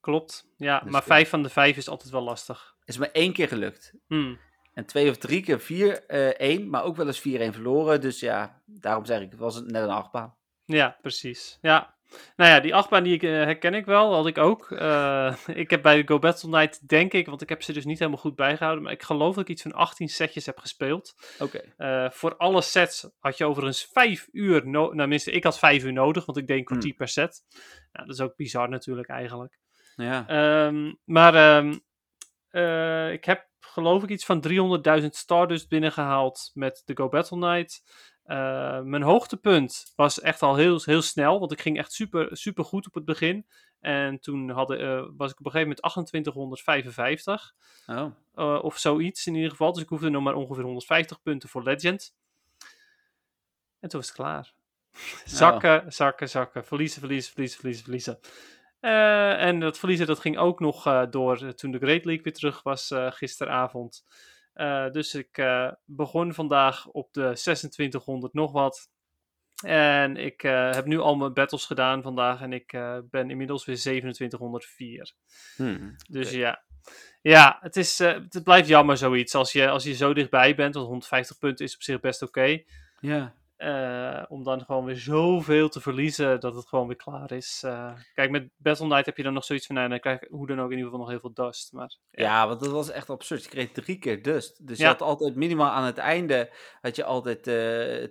Klopt. Ja, Dus, maar vijf van de vijf is altijd wel lastig. Is maar één keer gelukt. Hmm. En twee of drie keer vier, eh één. Maar ook wel eens 4-1 verloren. Dus ja, daarom zeg ik, het was net een achtbaan. Ja, precies. Ja. Nou ja, die achtbaan die ik, eh, herken ik wel, had ik ook. Eh, ik heb bij de Go Battle Night, denk ik, want ik heb ze dus niet helemaal goed bijgehouden, maar ik geloof dat ik iets van 18 setjes heb gespeeld. Oké. Voor alle sets had je overigens vijf uur nodig. Nou, tenminste, ik had vijf uur nodig, want ik deed een kwartier per set. Nou, dat is ook bizar natuurlijk eigenlijk. Ja. Ehm, maar ehm, eh, ik heb geloof ik iets van 300.000 Stardust binnengehaald met de Go Battle Night. Eh, mijn hoogtepunt was echt al heel, heel snel, want ik ging echt super, super goed op het begin. En toen hadden, eh, was ik op een gegeven moment 2855. Oh. eh, of zoiets in ieder geval. Dus ik hoefde nog maar ongeveer 150 punten voor Legend. En toen was het klaar. Zakken, zakken, zakken. Verliezen, verliezen, verliezen, verliezen, verliezen. Eh, en dat verliezen dat ging ook nog eh, door eh, toen de Great League weer terug was gisteravond. Dus ik begon vandaag op de 2600 nog wat. En ik heb nu al mijn battles gedaan vandaag en ik ben inmiddels weer 2704. Hmm. Dus ja. Ja, het, is, het blijft jammer zoiets. Als je, als je zo dichtbij bent, want 150 punten is op zich best oké. Ja. Eh, om dan gewoon weer zoveel te verliezen dat het gewoon weer klaar is. Eh, kijk, met Battle Knight heb je dan nog zoiets van, nou, dan krijg hoe dan ook in ieder geval nog heel veel dust. Maar ja, Ja, want dat was echt absurd. Je kreeg drie keer dust. Dus je had altijd minimaal aan het einde had je altijd eh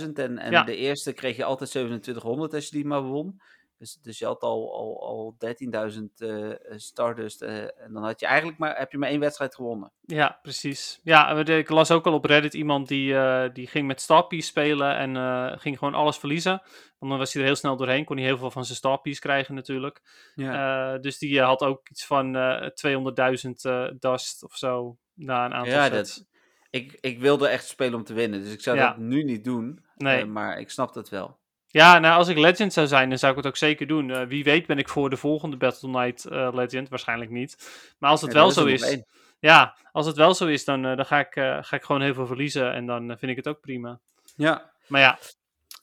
10.000. En, en Ja. de eerste kreeg je altijd 2700 als je die maar won. Dus, dus je had al, al, al 13.000 eh Stardust. eh, en dan had je eigenlijk maar, heb je maar één wedstrijd gewonnen. ja, precies. Ja, ik las ook al op Reddit iemand die, eh, die ging met Starpiece spelen en eh, ging gewoon alles verliezen. Want dan was hij er heel snel doorheen, kon hij heel veel van zijn Starpiece krijgen natuurlijk. Ja, Eh, dus die eh, had ook iets van eh 200.000 eh dust of zo na een aantal Ja, sets. dat- ik, ik wilde echt spelen om te winnen. Dus ik zou Ja. dat nu niet doen. Nee. eh, maar ik snap dat wel. Ja, nou, als ik Legend zou zijn, dan zou ik het ook zeker doen. Eh, wie weet ben ik voor de volgende Battle Knight eh, Legend. Waarschijnlijk niet. Maar als het Ja, wel zo is... Ja, als het wel zo is, dan, eh, dan ga, ik, eh, ga ik gewoon heel veel verliezen. En dan vind ik het ook prima. Ja, Maar ja,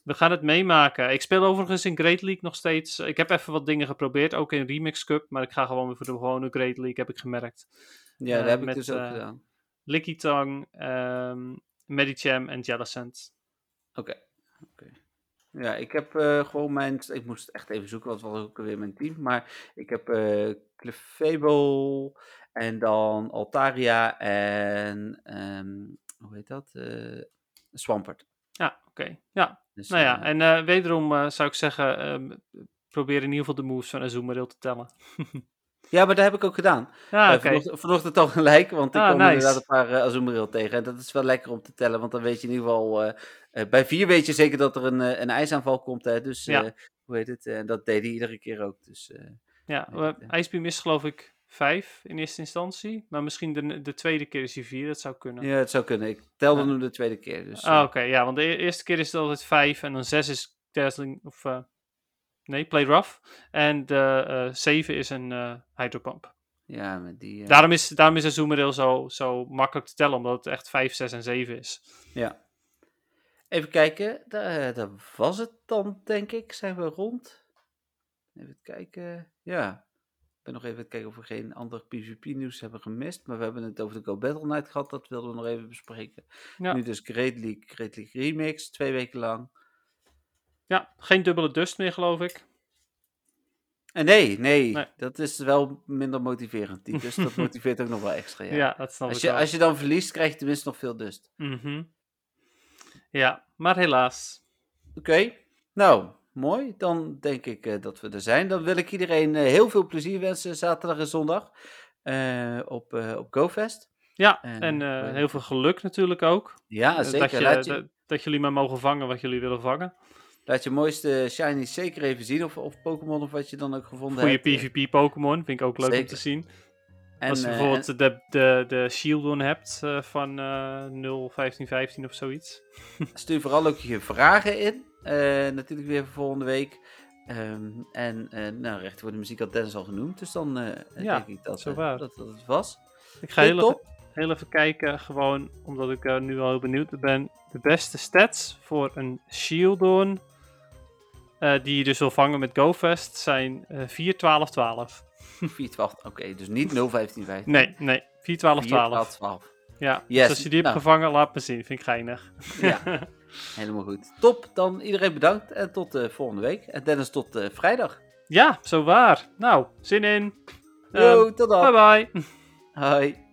we gaan het meemaken. Ik speel overigens in Great League nog steeds. Ik heb even wat dingen geprobeerd, ook in Remix Cup. Maar ik ga gewoon weer voor de gewone Great League, heb ik gemerkt. ja dat heb ik dus ook gedaan. Licky Tongue, ehm Medicham en Jellicent. Oké. oké. Ja, ik heb eh, gewoon mijn. Ik moest het echt even zoeken, wat was ook weer mijn team. Maar ik heb eh Clefable en dan Altaria en. ehm, hoe heet dat? Eh Swampert. Ja, oké. Ja, Dus, nou ja. En wederom zou ik zeggen, ehm, probeer in ieder geval de moves van Azumarill te tellen. ja, maar dat heb ik ook gedaan. Ja, Eh, oké. vanochtend, vanochtend al gelijk, want ik Ah, kwam nice. inderdaad een paar uh, Azumarill tegen. En dat is wel lekker om te tellen, want dan weet je in ieder geval... bij vier weet je zeker dat er een, eh, een ijsaanval komt, hè. Dus, Ja. eh, hoe heet het? En dat deed hij iedere keer ook, dus... eh, Ja, uh, ja. IJsbeam is geloof ik vijf in eerste instantie. Maar misschien de, de tweede keer is hij vier, dat zou kunnen. ja, het zou kunnen. Ik telde nu de tweede keer, dus... Ah, eh, oké. ja, want de e- eerste keer is het altijd vijf en dan zes is Dazzling, of... eh, nee, Play Rough. En de eh, zeven is een eh hydropump. Ja, met die... eh, Daarom is, daarom is een Zoomereel zo, zo makkelijk te tellen, omdat het echt 5, 6 en 7 is. Ja. Even kijken, daar, daar was het dan, denk ik. Zijn we rond? Even kijken. Ja. Ik ben nog even aan het kijken of we geen ander PvP-nieuws hebben gemist. Maar we hebben het over de Go Battle Night gehad. Dat wilden we nog even bespreken. Ja. Nu dus Great League, Great League Remix. Twee weken lang. Ja, geen dubbele dust meer, geloof ik. En nee, nee, Nee. Dat is wel minder motiverend. Die dust, dat motiveert ook nog wel extra. Ja. Ja, dat snap als, ik je, wel. als je dan verliest, krijg je tenminste nog veel dust. Mhm. Ja, maar helaas. Oké, nou, mooi. Dan denk ik eh, dat we er zijn. Dan wil ik iedereen eh, heel veel plezier wensen zaterdag en zondag eh, op, op GoFest. Ja, En, en, heel veel geluk natuurlijk ook. Ja, zeker. Dat, je, laat, je, dat, dat jullie maar mogen vangen wat jullie willen vangen. laat je mooiste shinies zeker even zien. Of, of Pokémon of wat je dan ook gevonden Goede hebt. eh. PvP-Pokémon, vind ik ook leuk om te zien. En, Als je eh, bijvoorbeeld de, de, de hebt eh, van eh 0, 15, 15 of zoiets. stuur vooral ook je vragen in. Eh, natuurlijk weer voor volgende week. Ehm, en eh nou, recht voor de muziek had Dennis al genoemd. Dus dan eh, Ja, denk ik dat, zo eh, dat dat het was. Ik ga heel even, heel even kijken, gewoon omdat ik nu al heel benieuwd ben. De beste stats voor een Shieldon, eh, die je dus wil vangen met GoFest, zijn eh 4, 12, 12. 4, 12. Oké, dus niet 0, 15, 15. Nee, nee, 4, 12, 4, 12. 12. Ja, Yes, dus als je die hebt nou. gevangen, laat me zien. Vind ik geinig. Ja, helemaal goed. Top, dan iedereen bedankt en tot de volgende week. En Dennis tot eh, vrijdag. Ja, zo waar. Nou, zin in. Yo, Ehm, tot dan. bye bye. Hoi.